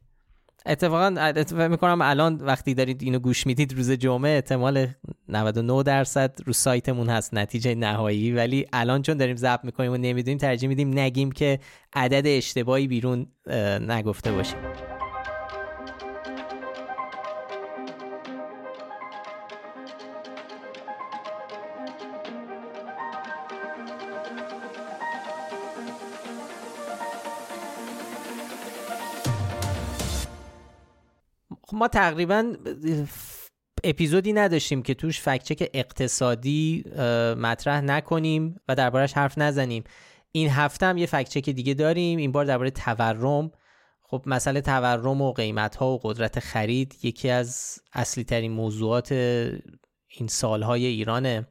اتفاقا اتفاق می‌کنم الان وقتی دارید اینو گوش می‌دید روز جمعه احتمال 99 درصد رو سایتمون هست نتیجه نهایی. ولی الان چون داریم ضبط می‌کنیم و نمی‌دونیم ترجیح میدیم نگیم که عدد اشتباهی بیرون نگفته باشیم. ما تقریبا اپیزودی نداشتیم که توش فکچک اقتصادی مطرح نکنیم و دربارش حرف نزنیم. این هفته هم یه فکچک دیگه داریم این بار درباره تورم. خب مسئله تورم و قیمت ها و قدرت خرید یکی از اصلی ترین موضوعات این سالهای ایرانه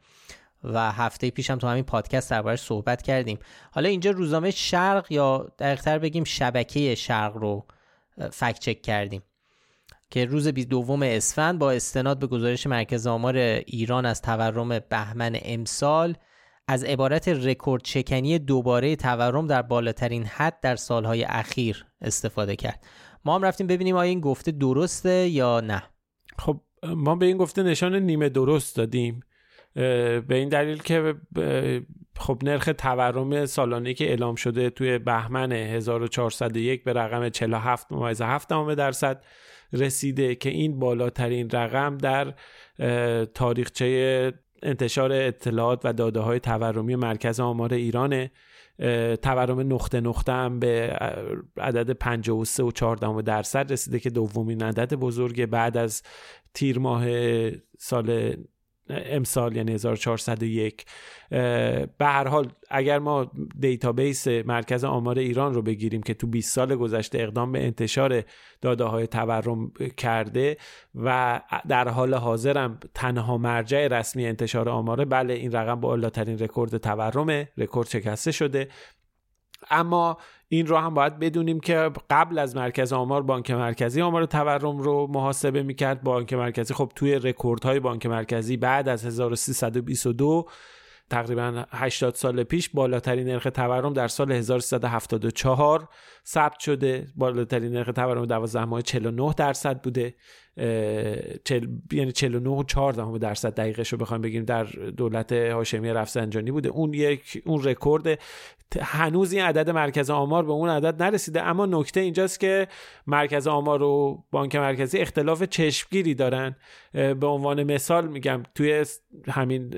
و هفته پیشم تو همین پادکست دربارش صحبت کردیم. حالا اینجا روزنامه شرق یا دقیقتر بگیم شبکه شرق رو فکچک کردیم. که روز دوم اسفند با استناد به گزارش مرکز آمار ایران از تورم بهمن امسال از عبارت رکورد شکنی دوباره تورم در بالاترین حد در سالهای اخیر استفاده کرد. ما هم رفتیم ببینیم آیا این گفته درسته یا نه. خب ما به این گفته نشان نیمه درست دادیم. به این دلیل که خب نرخ تورم سالانه که اعلام شده توی بهمن 1401 به رقم 47 ممیز 7 درصد. رسیده که این بالاترین رقم در تاریخچه انتشار اطلاعات و داده های تورمی مرکز آمار ایرانه. تورم نقطه نقطه هم به عدد 53 و 14 درصد رسیده که دومین عدد بزرگ بعد از تیر ماه سال امسال یعنی 1401 به هر حال اگر ما دیتابیس مرکز آمار ایران رو بگیریم که تو 20 سال گذشته اقدام به انتشار داده های تورم کرده و در حال حاضرم تنها مرجع رسمی انتشار آماره بله این رقم بالاترین رکورد تورمه رکورد شکسته شده. اما این رو هم باید بدونیم که قبل از مرکز آمار بانک مرکزی آمار تورم رو محاسبه می‌کرد. بانک مرکزی خب توی رکوردهای بانک مرکزی بعد از 1322 تقریبا 80 سال پیش بالاترین نرخ تورم در سال 1374 ثبت شده. بالاترین نرخ تورم 12 ماه 49 درصد بوده. چل... یعنی 49 و 4 درصد دقیقش رو بخوایم بگیم در دولت هاشمی رفسنجانی بوده. اون یک اون رکورد هنوز این عدد مرکز آمار به اون عدد نرسیده. اما نکته اینجاست که مرکز آمار و بانک مرکزی اختلاف چشمگیری دارن. به عنوان مثال میگم توی همین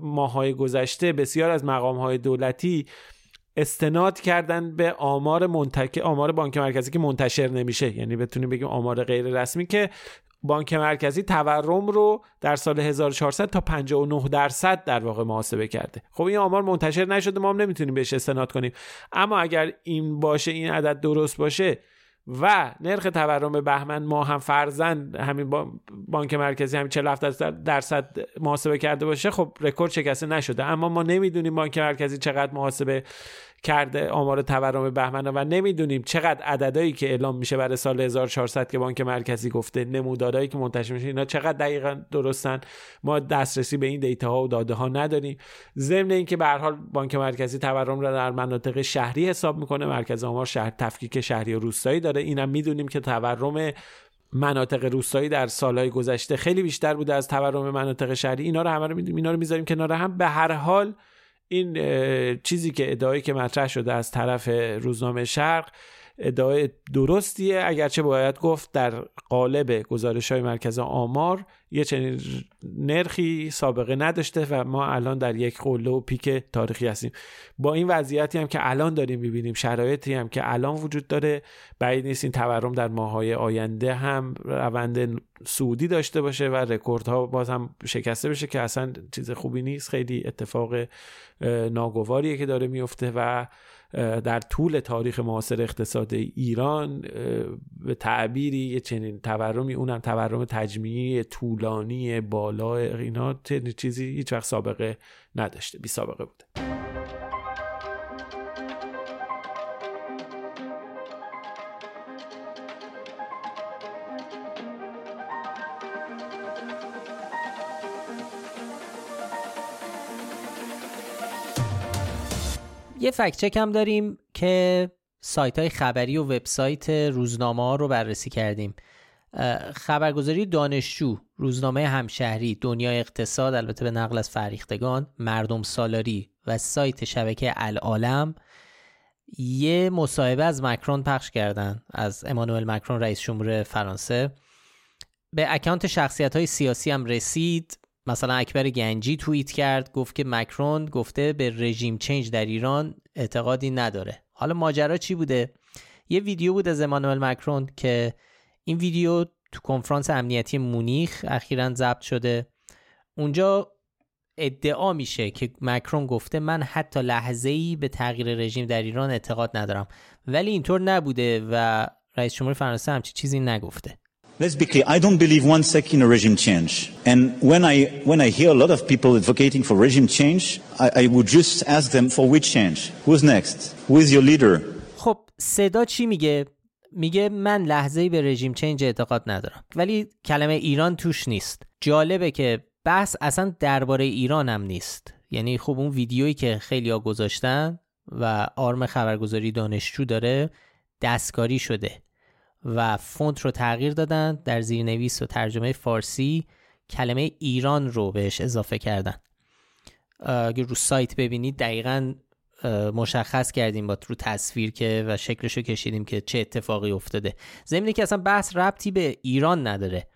ماهای گذشته بسیار از مقام های دولتی استناد کردن به آمار منتک آمار بانک مرکزی که منتشر نمیشه. یعنی بتونیم بگیم آمار غیر رسمی که بانک مرکزی تورم رو در سال 1400 تا 59 درصد در واقع محاسبه کرده. خب این آمار منتشر نشده ما هم نمی‌تونیم بهش استناد کنیم. اما اگر این باشه این عدد درست باشه و نرخ تورم بهمن ما هم فرزن همین بانک مرکزی همین 47 درصد محاسبه کرده باشه خب رکورد شکسته نشده. اما ما نمی‌دونیم بانک مرکزی چقدر محاسبه کرده آمار تورم بهمن و نمی‌دونیم چقدر عددهایی که اعلام میشه برای سال 1400 که بانک مرکزی گفته نمودارهایی که منتشر میشه اینا چقدر دقیقا درستن؟ ما دسترسی به این دیتا ها و داده ها نداریم. ضمن اینکه به هر حال بانک مرکزی تورم را در مناطق شهری حساب می‌کنه مرکز آمار شهر تفکیک شهری و روستایی داره. اینم می‌دونیم که تورم مناطق روستایی در سالهای گذشته خیلی بیشتر بوده از تورم مناطق شهری. اینا رو همه رو می‌دونیم اینا رو می‌ذاریم کنار هم. به هر حال این چیزی که ادعایی که مطرح شده از طرف روزنامه شرق ادعای درستیه. اگرچه باید گفت در قالب گزارش های مرکز آمار یه چنین نرخی سابقه نداشته و ما الان در یک قله و پیک تاریخی هستیم. با این وضعیتی هم که الان داریم می‌بینیم شرایطی هم که الان وجود داره بعید نیست این تورم در ماهای آینده هم روند سعودی داشته باشه و رکوردها باز هم شکسته بشه که اصلا چیز خوبی نیست. خیلی اتفاق ناگواریه که داره میفته و در طول تاریخ معاصر اقتصاد ایران به تعبیری یه چنین تورمی اونم تورم تجمیعی طولانی بالا اینا چیزی هیچ وقت سابقه نداشته بی سابقه بوده. یه فکت چک هم داریم که سایت های خبری و وبسایت روزنامه ها رو بررسی کردیم. خبرگزاری دانشجو روزنامه همشهری دنیای اقتصاد البته به نقل از فریختگان مردم سالاری و سایت شبکه العالم. یه مصاحبه از مکرون پخش کردن از امانوئل مکرون رئیس جمهور فرانسه. به اکانت شخصیت های سیاسی هم رسید. مثلا اکبر گنجی توییت کرد گفت که مکرون گفته به رژیم چنج در ایران اعتقادی نداره. حالا ماجرا چی بوده؟ یه ویدیو بود از امانوئل مکرون که این ویدیو تو کنفرانس امنیتی مونیخ اخیرا ضبط شده. اونجا ادعا میشه که مکرون گفته من حتی لحظه ای به تغییر رژیم در ایران اعتقاد ندارم. ولی اینطور نبوده و رئیس جمهور فرانسه همچی چیزی نگفته. Let's be clear. I don't believe one second in a regime change. And when I when I hear a lot of people advocating for regime change, I, I would just ask them for which change? Who's next? Who is your leader? خب صدا چی میگه؟ میگه من لحظه‌ای به رژیم چنج اعتقاد ندارم. ولی کلمه ایران توش نیست. جالبه که بحث اصلا درباره ایران هم نیست. یعنی خب اون ویدیویی که خیلی ها گذاشتن و آرم خبرگزاری دانشجو داره دستکاری شده و فونت رو تغییر دادن در زیرنویس و ترجمه فارسی کلمه ایران رو بهش اضافه کردن. اگه رو سایت ببینید دقیقا مشخص کردیم با رو تصویر که و شکلش رو کشیدیم که چه اتفاقی افتاده. زمینی که اصلا بحث ربطی به ایران نداره.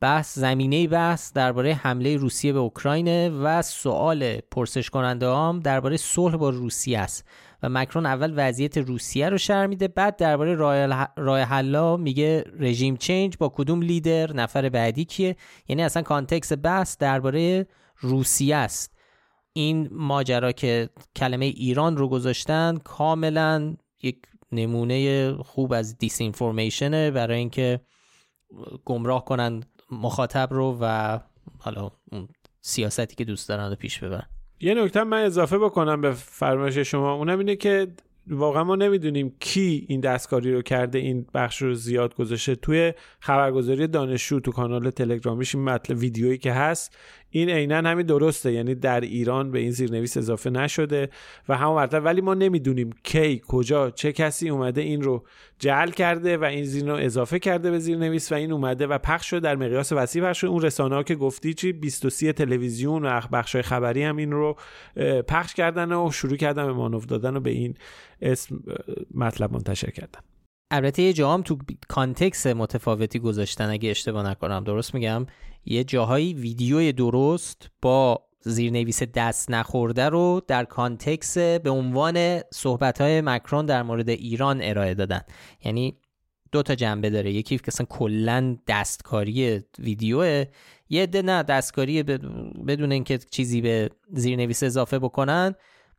بحث زمینه بحث درباره حمله روسیه به اوکراین و سوال پرسش کننده هم درباره صلح با روسیه است. و مکرون اول وضعیت روسیه رو شرح میده بعد درباره راه حلا میگه regime change با کدوم لیدر نفر بعدی کیه؟ یعنی اصلا context بحث درباره روسیه است. این ماجرا که کلمه ایران رو گذاشتن کاملا یک نمونه خوب از disinformation ه برای اینکه گمراه کنن مخاطب رو و حالا سیاستی که دوست دارن رو پیش ببرن. یه نکته من اضافه بکنم به فرمایش شما. اونم اینه که واقعا ما نمی‌دونیم کی این دستکاری رو کرده این بخش رو زیاد گذاشته. توی خبرگزاری دانشجو تو کانال تلگرامیش این مطلب ویدیویی که هست این عینا همین درسته یعنی در ایران به این زیرنویس اضافه نشده و همون مطلب ولی ما نمی‌دونیم کی کجا چه کسی اومده این رو جعل کرده و این زیر رو اضافه کرده به زیرنویس و این اومده و پخش شده در مقیاس وسیع پخش شده اون رسانه ها که گفتی چی؟ 23 تلویزیون و بخش خبری هم این رو پخش کردن و شروع کردن به مانور دادن و به این اسم مطلب منتشر کردن. البته یه جاهم تو context متفاوتی گذاشتن اگه اشتباه نکنم درست میگم؟ یه جاهایی ویدیوی درست با زیرنویس دست نخورده رو در context به عنوان صحبت مکرون در مورد ایران ارائه دادن. یعنی دو تا جنبه داره. یکی که اصلا کلا دستکاری ویدیوه یه عده نه دستکاری بدون اینکه چیزی به زیرنویس اضافه بکنن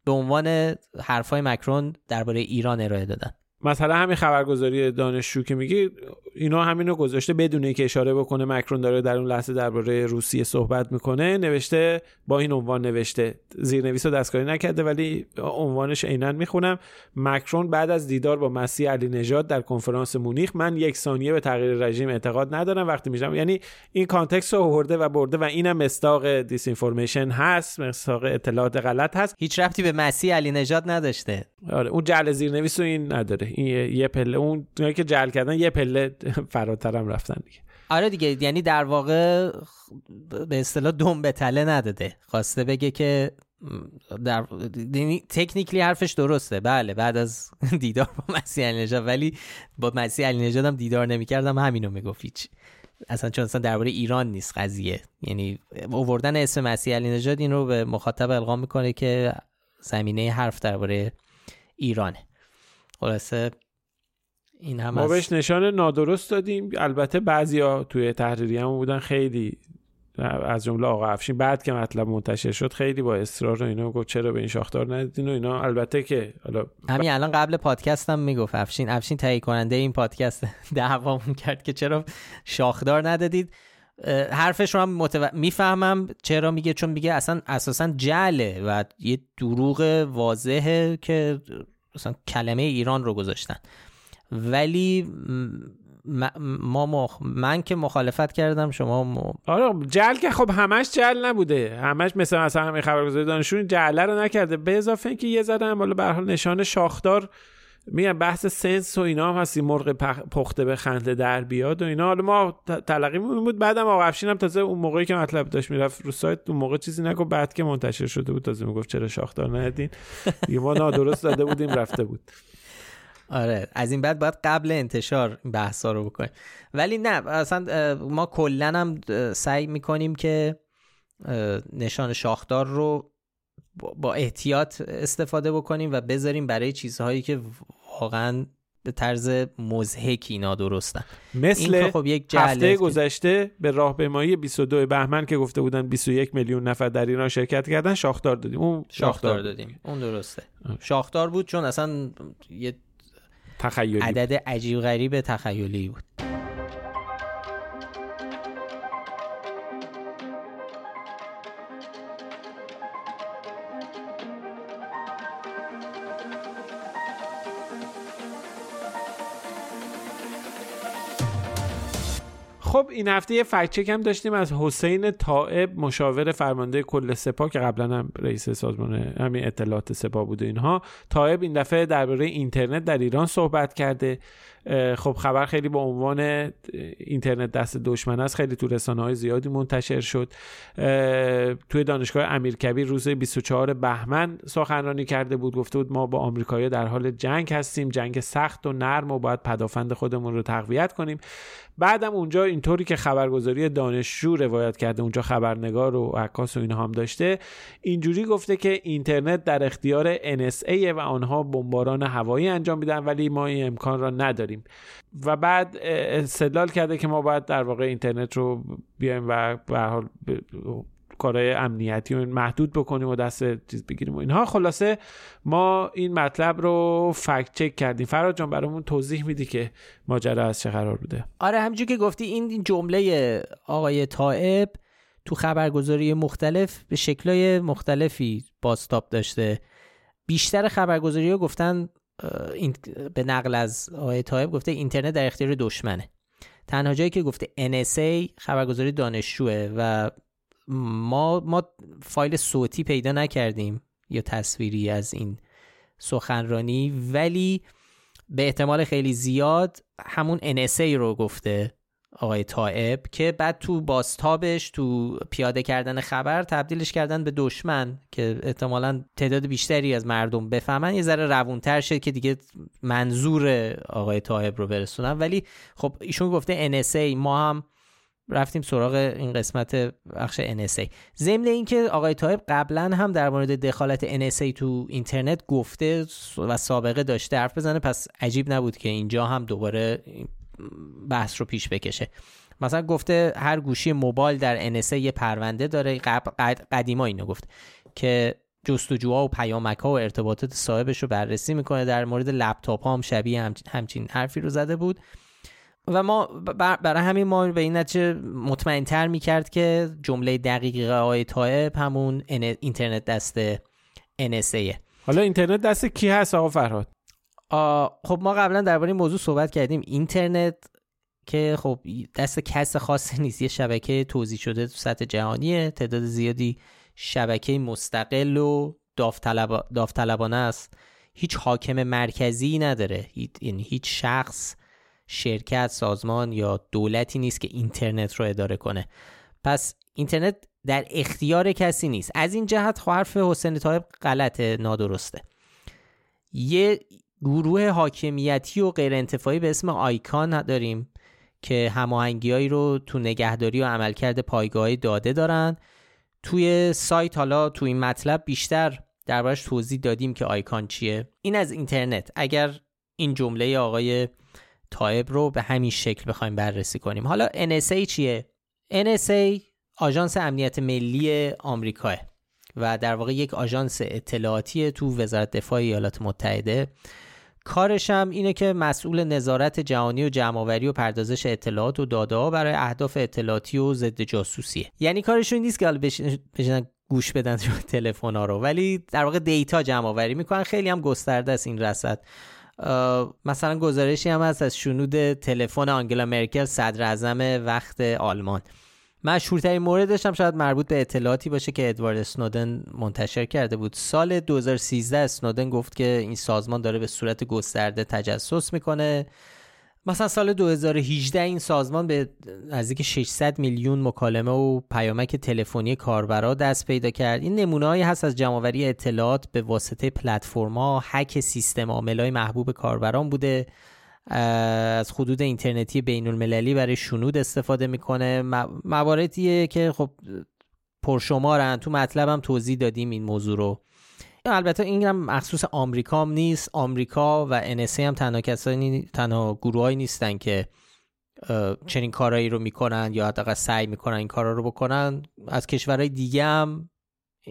به عنوان حرفای مکرون درباره ایران ارائه دادن. مثلا همین خبرگزاری دانشجو که میگی اینا همینو گذاشته بدون اینکه اشاره بکنه مکرون داره در اون لحظه درباره روسیه صحبت می‌کنه نوشته با این عنوان نوشته. زیرنویس رو دستکاری نکرده ولی عنوانش عینا می‌خونم. مکرون بعد از دیدار با مسیح علی نژاد در کنفرانس مونیخ من یک ثانیه به تغییر رژیم اعتقاد ندارم وقتی میشم یعنی این context رو آورده و برده و اینم مصداق disinformation هست مصداق اطلاعات غلط هست. هیچ ربطی به مسیح علی نژاد نداشته. آره اون جعل زیرنویس رو این نداره. یه پله اون که جعل کردن یه پله فراترم رفتن دیگه. آره دیگه یعنی در واقع به اصطلاح دم به تله نداده. خواسته بگه که در یعنی technically حرفش درسته. بله بعد از دیدار با مسیح علی نژاد ولی با مسیح علی نژاد هم دیدار نمی‌کردم همینو می‌گفت هیچ. اصلا چون اصلا درباره ایران نیست قضیه. یعنی اووردن اسم مسیح علی نژاد این رو به مخاطب القا می‌کنه که زمینه حرف درباره ایرانه. خلاصه این هم ما بهش نشان نادرست دادیم. البته بعضیا توی تحریری هم بودن خیلی از جمله آقا افشین بعد که مطلب منتشر شد خیلی با اصرار و اینا گفت چرا به این شاخدار ندیدین و اینا. البته که حالا همین الان قبل پادکست هم می‌گفت افشین. افشین تهیه کننده این پادکست دعوامون کرد که چرا شاخدار ندادید. حرفش رو هم متو... می‌فهمم چرا میگه چون میگه اصلا اساسا جله و یه دروغ واضحه که مثلا کلمه ایران رو گذاشتن ولی ما. من که مخالفت کردم شما م... آره جل که خب همش جل نبوده همش مثل مثلا همین خبرگزاری دانشجو جله رو نکرده به اضافه اینکه یه ذره هم به حال نشان شاخدار میگم بحث سنس و اینا هم هستی مرغ پخته به خنده در بیاد و اینا. حالا ما تلقی بود بعدم آقا افشین هم تازه اون موقعی که مطلب داشت می‌رفت رو سایت اون موقع چیزی نگو بعد که منتشر شده بود تازه می‌گفت چرا شاخدار ندین ما نادرست داده بودیم رفته بود. آره از این بعد باید قبل انتشار این بحثا رو بکنیم. ولی نه اصلا ما کلا هم سعی می‌کنیم که نشان شاخدار رو با احتیاط استفاده بکنیم و بذاریم برای چیزهایی که واقعا به طرز مزهکی نادرستن مثل خب یک هفته گذشته به راهپیمایی 22 بهمن که گفته بودن 21 میلیون نفر در ایران شرکت کردن شاخدار دادیم. اون شاخدار دادیم. اون درسته. شاخدار بود چون اصلا یه تخیلی عدد عجیب غریب تخیلی بود. این هفته یه فکت چک هم داشتیم از حسین طائب مشاور فرمانده کل سپاه که قبلا هم رئیس سازمان همین اطلاعات سپاه بوده اینها. طائب این دفعه درباره اینترنت در ایران صحبت کرده. خب خبر خیلی با عنوان اینترنت دست دشمن است. خیلی تو رسانه های زیادی منتشر شد. توی دانشگاه امیرکبیر روز 24 بهمن سخنرانی کرده بود گفته بود ما با آمریکایی در حال جنگ هستیم. جنگ سخت و نرم و باید پدافند خودمون رو تقویت کنیم. بعدم اونجا اینطوری که خبرگزاری دانشجو روایت کرده اونجا خبرنگار و عکاس و اینها هم داشته اینجوری گفته که اینترنت در اختیار NSA و آنها بمباران هوایی انجام میدن ولی ما این امکان را نداریم. و بعد استدلال کرده که ما باید در واقع اینترنت رو بیایم و به حال کارهای امنیتی رو محدود بکنیم و دست چیز بگیریم و اینها. خلاصه ما این مطلب رو فکت چک کردیم. فراد جان برامون توضیح میدی که ماجرا از چه قرار بوده؟ آره همینجور که گفتی این جمله آقای طائب تو خبرگزاری مختلف به شکلهای مختلفی باستاب داشته. بیشتر خبرگزاری ها گفتن این به نقل از آقای طائب گفته اینترنت در اختیار دشمنه. تنها جایی که گفته NSA خبرگزاری دانشجوه و ما ما فایل صوتی پیدا نکردیم یا تصویری از این سخنرانی ولی به احتمال خیلی زیاد همون NSA رو گفته. آقای طائب که بعد تو باستابش تو پیاده کردن خبر تبدیلش کردن به دشمن که احتمالا تعداد بیشتری از مردم بفهمن. یه ذره روونتر شه که دیگه منظور آقای طائب رو برسونن ولی خب ایشون گفته NSA ما هم رفتیم سراغ این قسمت بخش NSA ضمن اینکه آقای طایب قبلا هم در مورد دخالت NSA تو اینترنت گفته و سابقه داشته حرف بزنه. پس عجیب نبود که اینجا هم دوباره بحث رو پیش بکشه. مثلا گفته هر گوشی موبایل در NSA یه پرونده داره قدیما اینو گفت که جستجوها و پیامک ها و ارتباطات صاحبش رو بررسی می‌کنه در مورد لپتاپ ها هم شبیه همچین حرفی رو زده بود. و ما برای همین ما به این نتیجه مطمئن تر می کرد که جمله دقیق آقای طایب همون اینترنت دست NSA حالا اینترنت دست کی هست آقا فرهاد؟ خب ما قبلا درباره موضوع صحبت کردیم. اینترنت که خب دست کس خاصی نیست. یه شبکه توضیح شده تو سطح جهانیه. تعداد زیادی شبکه مستقل و داوطلبانه است. هیچ حاکم مرکزی نداره. یعنی هیچ شخص شرکت سازمان یا دولتی نیست که اینترنت رو اداره کنه. پس اینترنت در اختیار کسی نیست. از این جهت خب حرف حسین طایب غلطه نادرسته. یه گروه حاکمیتی و غیر انتفاعی به اسم آیکان داریم که هماهنگیایی رو تو نگهداری و عملکرد پایگاه داده دارن. توی سایت حالا تو این مطلب بیشتر دربارش توضیح دادیم که آیکان چیه. این از اینترنت. اگر این جمله آقای تایب رو به همین شکل بخوایم بررسی کنیم. حالا NSA چیه؟ NSA آژانس امنیت ملی آمریکاه و در واقع یک آژانس اطلاعاتی تو وزارت دفاع ایالات متحده. کارش هم اینه که مسئول نظارت جهانی و جمعآوری و پردازش اطلاعات و داده برای اهداف اطلاعاتی و ضد جاسوسیه. یعنی کارشون نیست که حالا گوش بدن رو تلفن ها رو. ولی در واقع دیتا جمع آوری می‌کنن. خیلی هم گسترده است این رصد. مثلا گزارشی هم هست از شنود تلفن آنگلا مرکل صدر وقت آلمان. مشهورترین موردش هم شاید مربوط به اطلاعاتی باشه که ادوارد اسنودن منتشر کرده بود. سال 2013 اسنودن گفت که این سازمان داره به صورت گسترده تجسس می‌کنه. مثلا سال 2018 این سازمان به نزدیک 600 میلیون مکالمه و پیامک تلفنی کاربرا دست پیدا کرد. این نمونههایی هست از جمعآوری اطلاعات به واسطه پلتفرم‌ها هک سیستم عاملای محبوب کاربران بوده. از خدود اینترنتی بین المللی برای شنود استفاده می‌کنه. مواردیه که خب پرشمارن. تو مطلبم توضیح دادیم این موضوع رو. البته این هم مخصوص آمریکا هم نیست. آمریکا و NSA هم تنها کسانی تنها گروهایی نیستن که چنین کارایی رو می‌کنن یا حداقل سعی می‌کنن این کارا رو بکنن. از کشورهای دیگه هم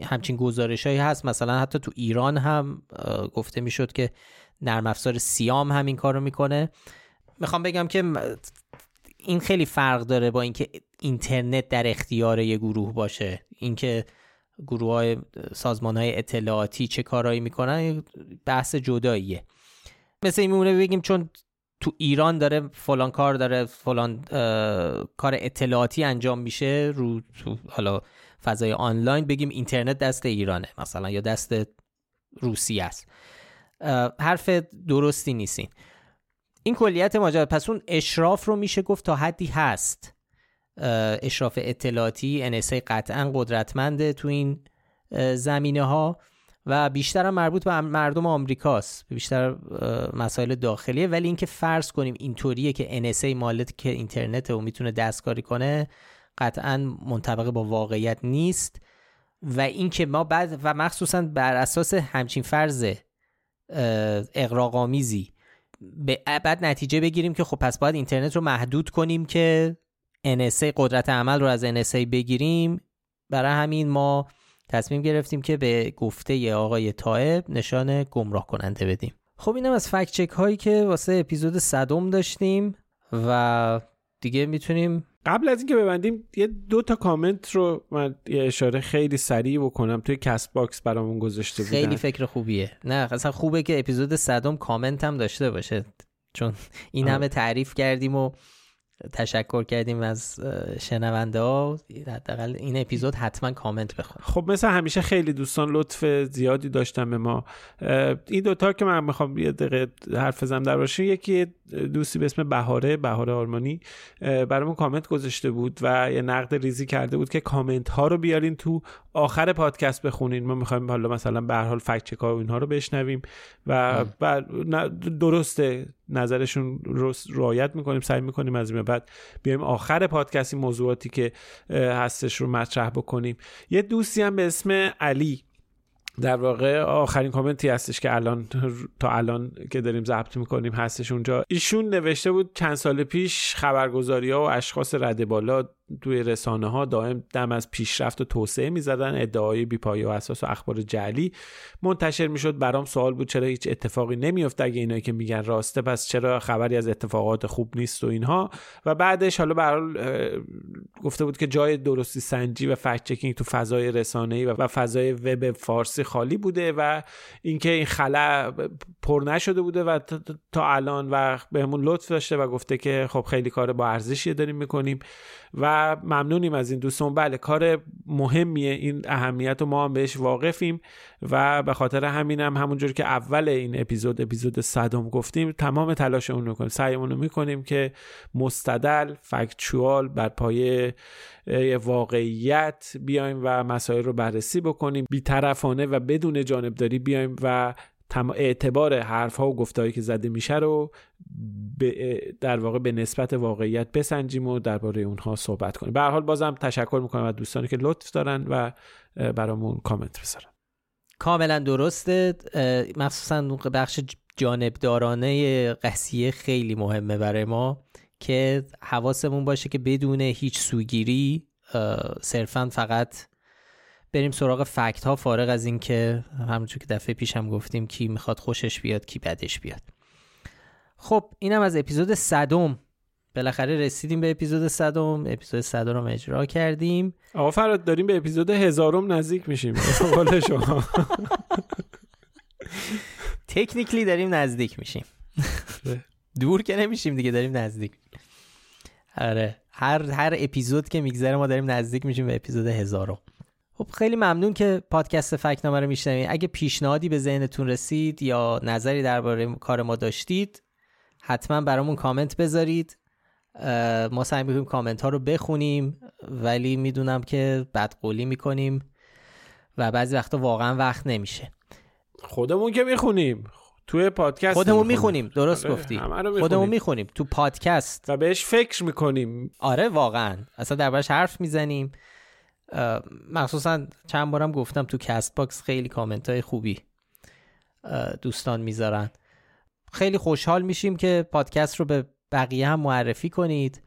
همچین گزارش هایی هست. مثلا حتی تو ایران هم گفته می‌شد که نرم افزار سیام همین کار رو می‌کنه. می‌خوام بگم که این خیلی فرق داره با اینکه اینترنت در اختیار یه گروه باشه. اینکه گروه های سازمان های اطلاعاتی چه کارهایی می‌کنن بحث جداییه. مثل این میمونه بگیم چون تو ایران داره فلان کار داره فلان کار اطلاعاتی انجام میشه رو تو حالا فضای آنلاین بگیم اینترنت دست ایرانه مثلا یا دست روسیه است. حرف درستی نیستین. این کلیت ماجرا پس اون اشراف رو میشه گفت تا حدی هست. اشراف اطلاعاتی NSA قطعا قدرتمنده تو این زمینه ها و بیشتر هم مربوط به مردم آمریکاست. بیشتر مسائل داخلیه. ولی اینکه فرض کنیم اینطوریه که NSA مالت که اینترنت و می‌تونه دستکاری کنه قطعا منطبق با واقعیت نیست و اینکه ما بعد و مخصوصا بر اساس همچین فرض اقراقامیزی به بعد نتیجه بگیریم که خب پس باید اینترنت رو محدود کنیم که NSA قدرت عمل رو از NSA بگیریم. برای همین ما تصمیم گرفتیم که به گفته آقای طایب نشان گمراه کننده بدیم. خب اینم از fact check هایی که واسه اپیزود صدم داشتیم و دیگه می‌تونیم قبل از اینکه ببندیم یه دو تا کامنت رو من یه اشاره خیلی سریع بکنم. توی کست باکس برامون گذاشته بودن. خیلی فکر خوبیه. نه اصلا خوبه که اپیزود صدم کامنت هم داشته باشه. چون این همه تعریف کردیم و تشکر کردیم از شنونده ها. حداقل این اپیزود حتما کامنت بخون خب مثل همیشه خیلی دوستان لطف زیادی داشتن به ما. این دوتا که من می‌خوام یه دقیقه حرف بزنم در باشه یکی دوستی به اسم بهاره بهاره آرمانی. برامون کامنت گذاشته بود و یه نقد ریزی کرده بود که کامنت ها رو بیارین تو آخر پادکست بخونین. ما می‌خوایم حالا مثلا به هر حال فکت چک ها و اینها رو بشنویم و, و درسته. نظرشون رو رعایت می‌کنیم سعی می‌کنیم از این بعد بیایم آخر پادکست این موضوعاتی که هستش رو مطرح بکنیم. یه دوستی هم به اسم علی. در واقع آخرین کامنتی هستش که الان تا الان که داریم ضبط می‌کنیم هستش اونجا. ایشون نوشته بود چند سال پیش خبرگزاری ها و اشخاص رده بالا توی رسانه ها دائم دم از پیشرفت و توسعه می‌زدن ادعای بیپایه و اساس و اخبار جعلی. منتشر می‌شد. برام سوال بود چرا هیچ اتفاقی نمیفته اگه اینایی که میگن راسته پس چرا خبری از اتفاقات خوب نیست و اینها. و بعدش حالا به گفته بود که جای درستی سنجی و فکت چکینگ تو فضای رسانه‌ای و فضای وب فارسی خالی بوده و اینکه این خلا پر نشده بوده و تا الان و بهمون لطف داشته و گفته که خب خیلی کار با ارزشی داریم می‌کنیم. و ممنونیم از این دوستان. بله کار مهمیه. این اهمیت و ما هم بهش واقفیم و به خاطر همینم هم همونجور که اول این اپیزود اپیزود صدم گفتیم تمام تلاشمون رو کنیم. سعیمون رو می‌کنیم که مستدل فکچوال بر پایه واقعیت بیایم و مسائل رو بررسی بکنیم. بیطرفانه و بدون جانبداری بیایم و اعتبار حرف ها و گفتهایی که زده میشه رو در واقع به نسبت واقعیت بسنجیم و درباره اونها صحبت کنیم. به حال بازم تشکر می‌کنم از دوستانی که لطف دارن و برامون کامنت بذارن. کاملا درسته. مخصوصا بخش جانبدارانه قضیه خیلی مهمه برای ما که حواسمون باشه که بدون هیچ سوگیری صرفا فقط بریم سراغ فکت ها فارغ از اینکه همونجور که دفعه پیش هم گفتیم کی می‌خواد خوشش بیاد کی بدش بیاد. خب اینم از اپیزود صدم. بالاخره رسیدیم به اپیزود صدم. اپیزود صدم رو اجرا کردیم. آقا فراد داریم به اپیزود هزارم نزدیک میشیم. شما. تکنیکلی داریم نزدیک میشیم. دور که نمیشیم دیگه داریم نزدیک. آره هر هر اپیزود که میگذره ما داریم نزدیک میشیم به اپیزود هزارم. خب خیلی ممنون که پادکست فکنامه رو میشنوید اگه پیشنهادی به ذهنتون رسید یا نظری درباره کار ما داشتید حتما برامون کامنت بذارید. ما سعی می‌کنیم کامنت ها رو بخونیم ولی می‌دونم که بدقولی می‌کنیم و بعضی وقتا واقعا وقت نمیشه. خودمون که می‌خونیم. توی پادکست خودمون می‌خونیم. درست آره، گفتی. خودمون می‌خونیم. تو پادکست. و بهش فکر می‌کنیم. آره واقعا. اصلا دربارش حرف می‌زنیم. مخصوصا چند بارم گفتم تو کست باکس خیلی کامنت های خوبی دوستان می‌ذارن. خیلی خوشحال میشیم که پادکست رو به بقیه هم معرفی کنید.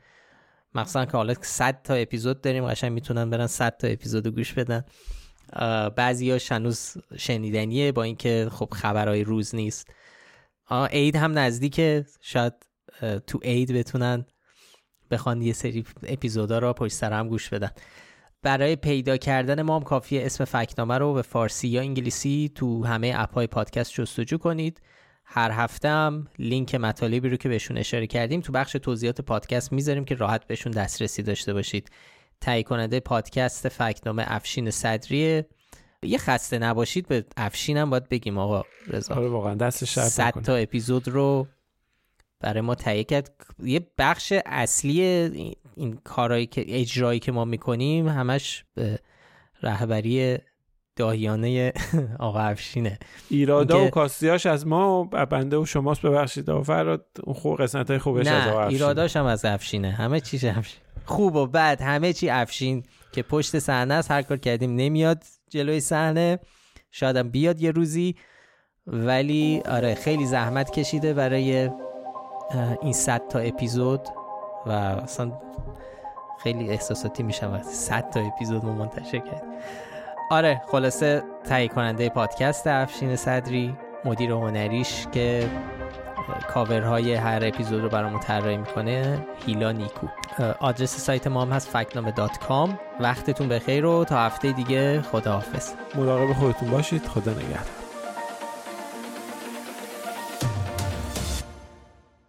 مخصوصا که حالا 100 تا اپیزود داریم قشنگ می‌تونن برن 100 تا اپیزود گوش بدن. بعضی ها هنوز شنیدنیه با اینکه خب خبرهای روز نیست. عید هم نزدیکه. شاید تو عید بتونن بخوان یه سری اپیزودا رو پشت سر هم گوش بدن. برای پیدا کردن ما هم کافیه اسم فکنامه رو به فارسی یا انگلیسی تو همه اپ های پادکست جستجو کنید. هر هفته هم لینک مطالبی رو که بهشون اشاره کردیم تو بخش توضیحات پادکست می‌ذاریم که راحت بهشون دسترسی داشته باشید. تهیه کننده پادکست فکنامه افشین صدریه یه خسته نباشید به افشین هم باید بگیم آقا رضا. آره واقعا دستش 100 تا اپیزود رو برای ما تهیه کرد. یه بخش اصلی این کارهایی که اجرایی که ما می‌کنیم همش به رهبری داهیانه آقا افشینه. ایرادا و کاستیاش از ما و بنده و شماست ببخشید و فراد اون خوب قسمت های خوبش از آقا افشینه. ایراداش هم از افشینه. همه چیش افشین. خوب و بد همه چی افشین که پشت صحنه است هر کار کردیم نمیاد جلوی صحنه. شاید بیاد یه روزی ولی آره خیلی زحمت کشیده برای این صد تا اپیزود. و اصلا خیلی احساساتی میشم وقتی صد تا اپیزود ما منتشر کرد آره خلاصه تهیه کننده پادکست افشین صدری مدیر هنریش که کاورهای هر اپیزود رو برامون طراحی می‌کنه هیلا نیکو. آدرس سایت ما هم هست فکنامه دات کام. وقتتون بخیر و تا هفته دیگه خداحافظ. مراقب خودتون باشید. خدا نگهدار.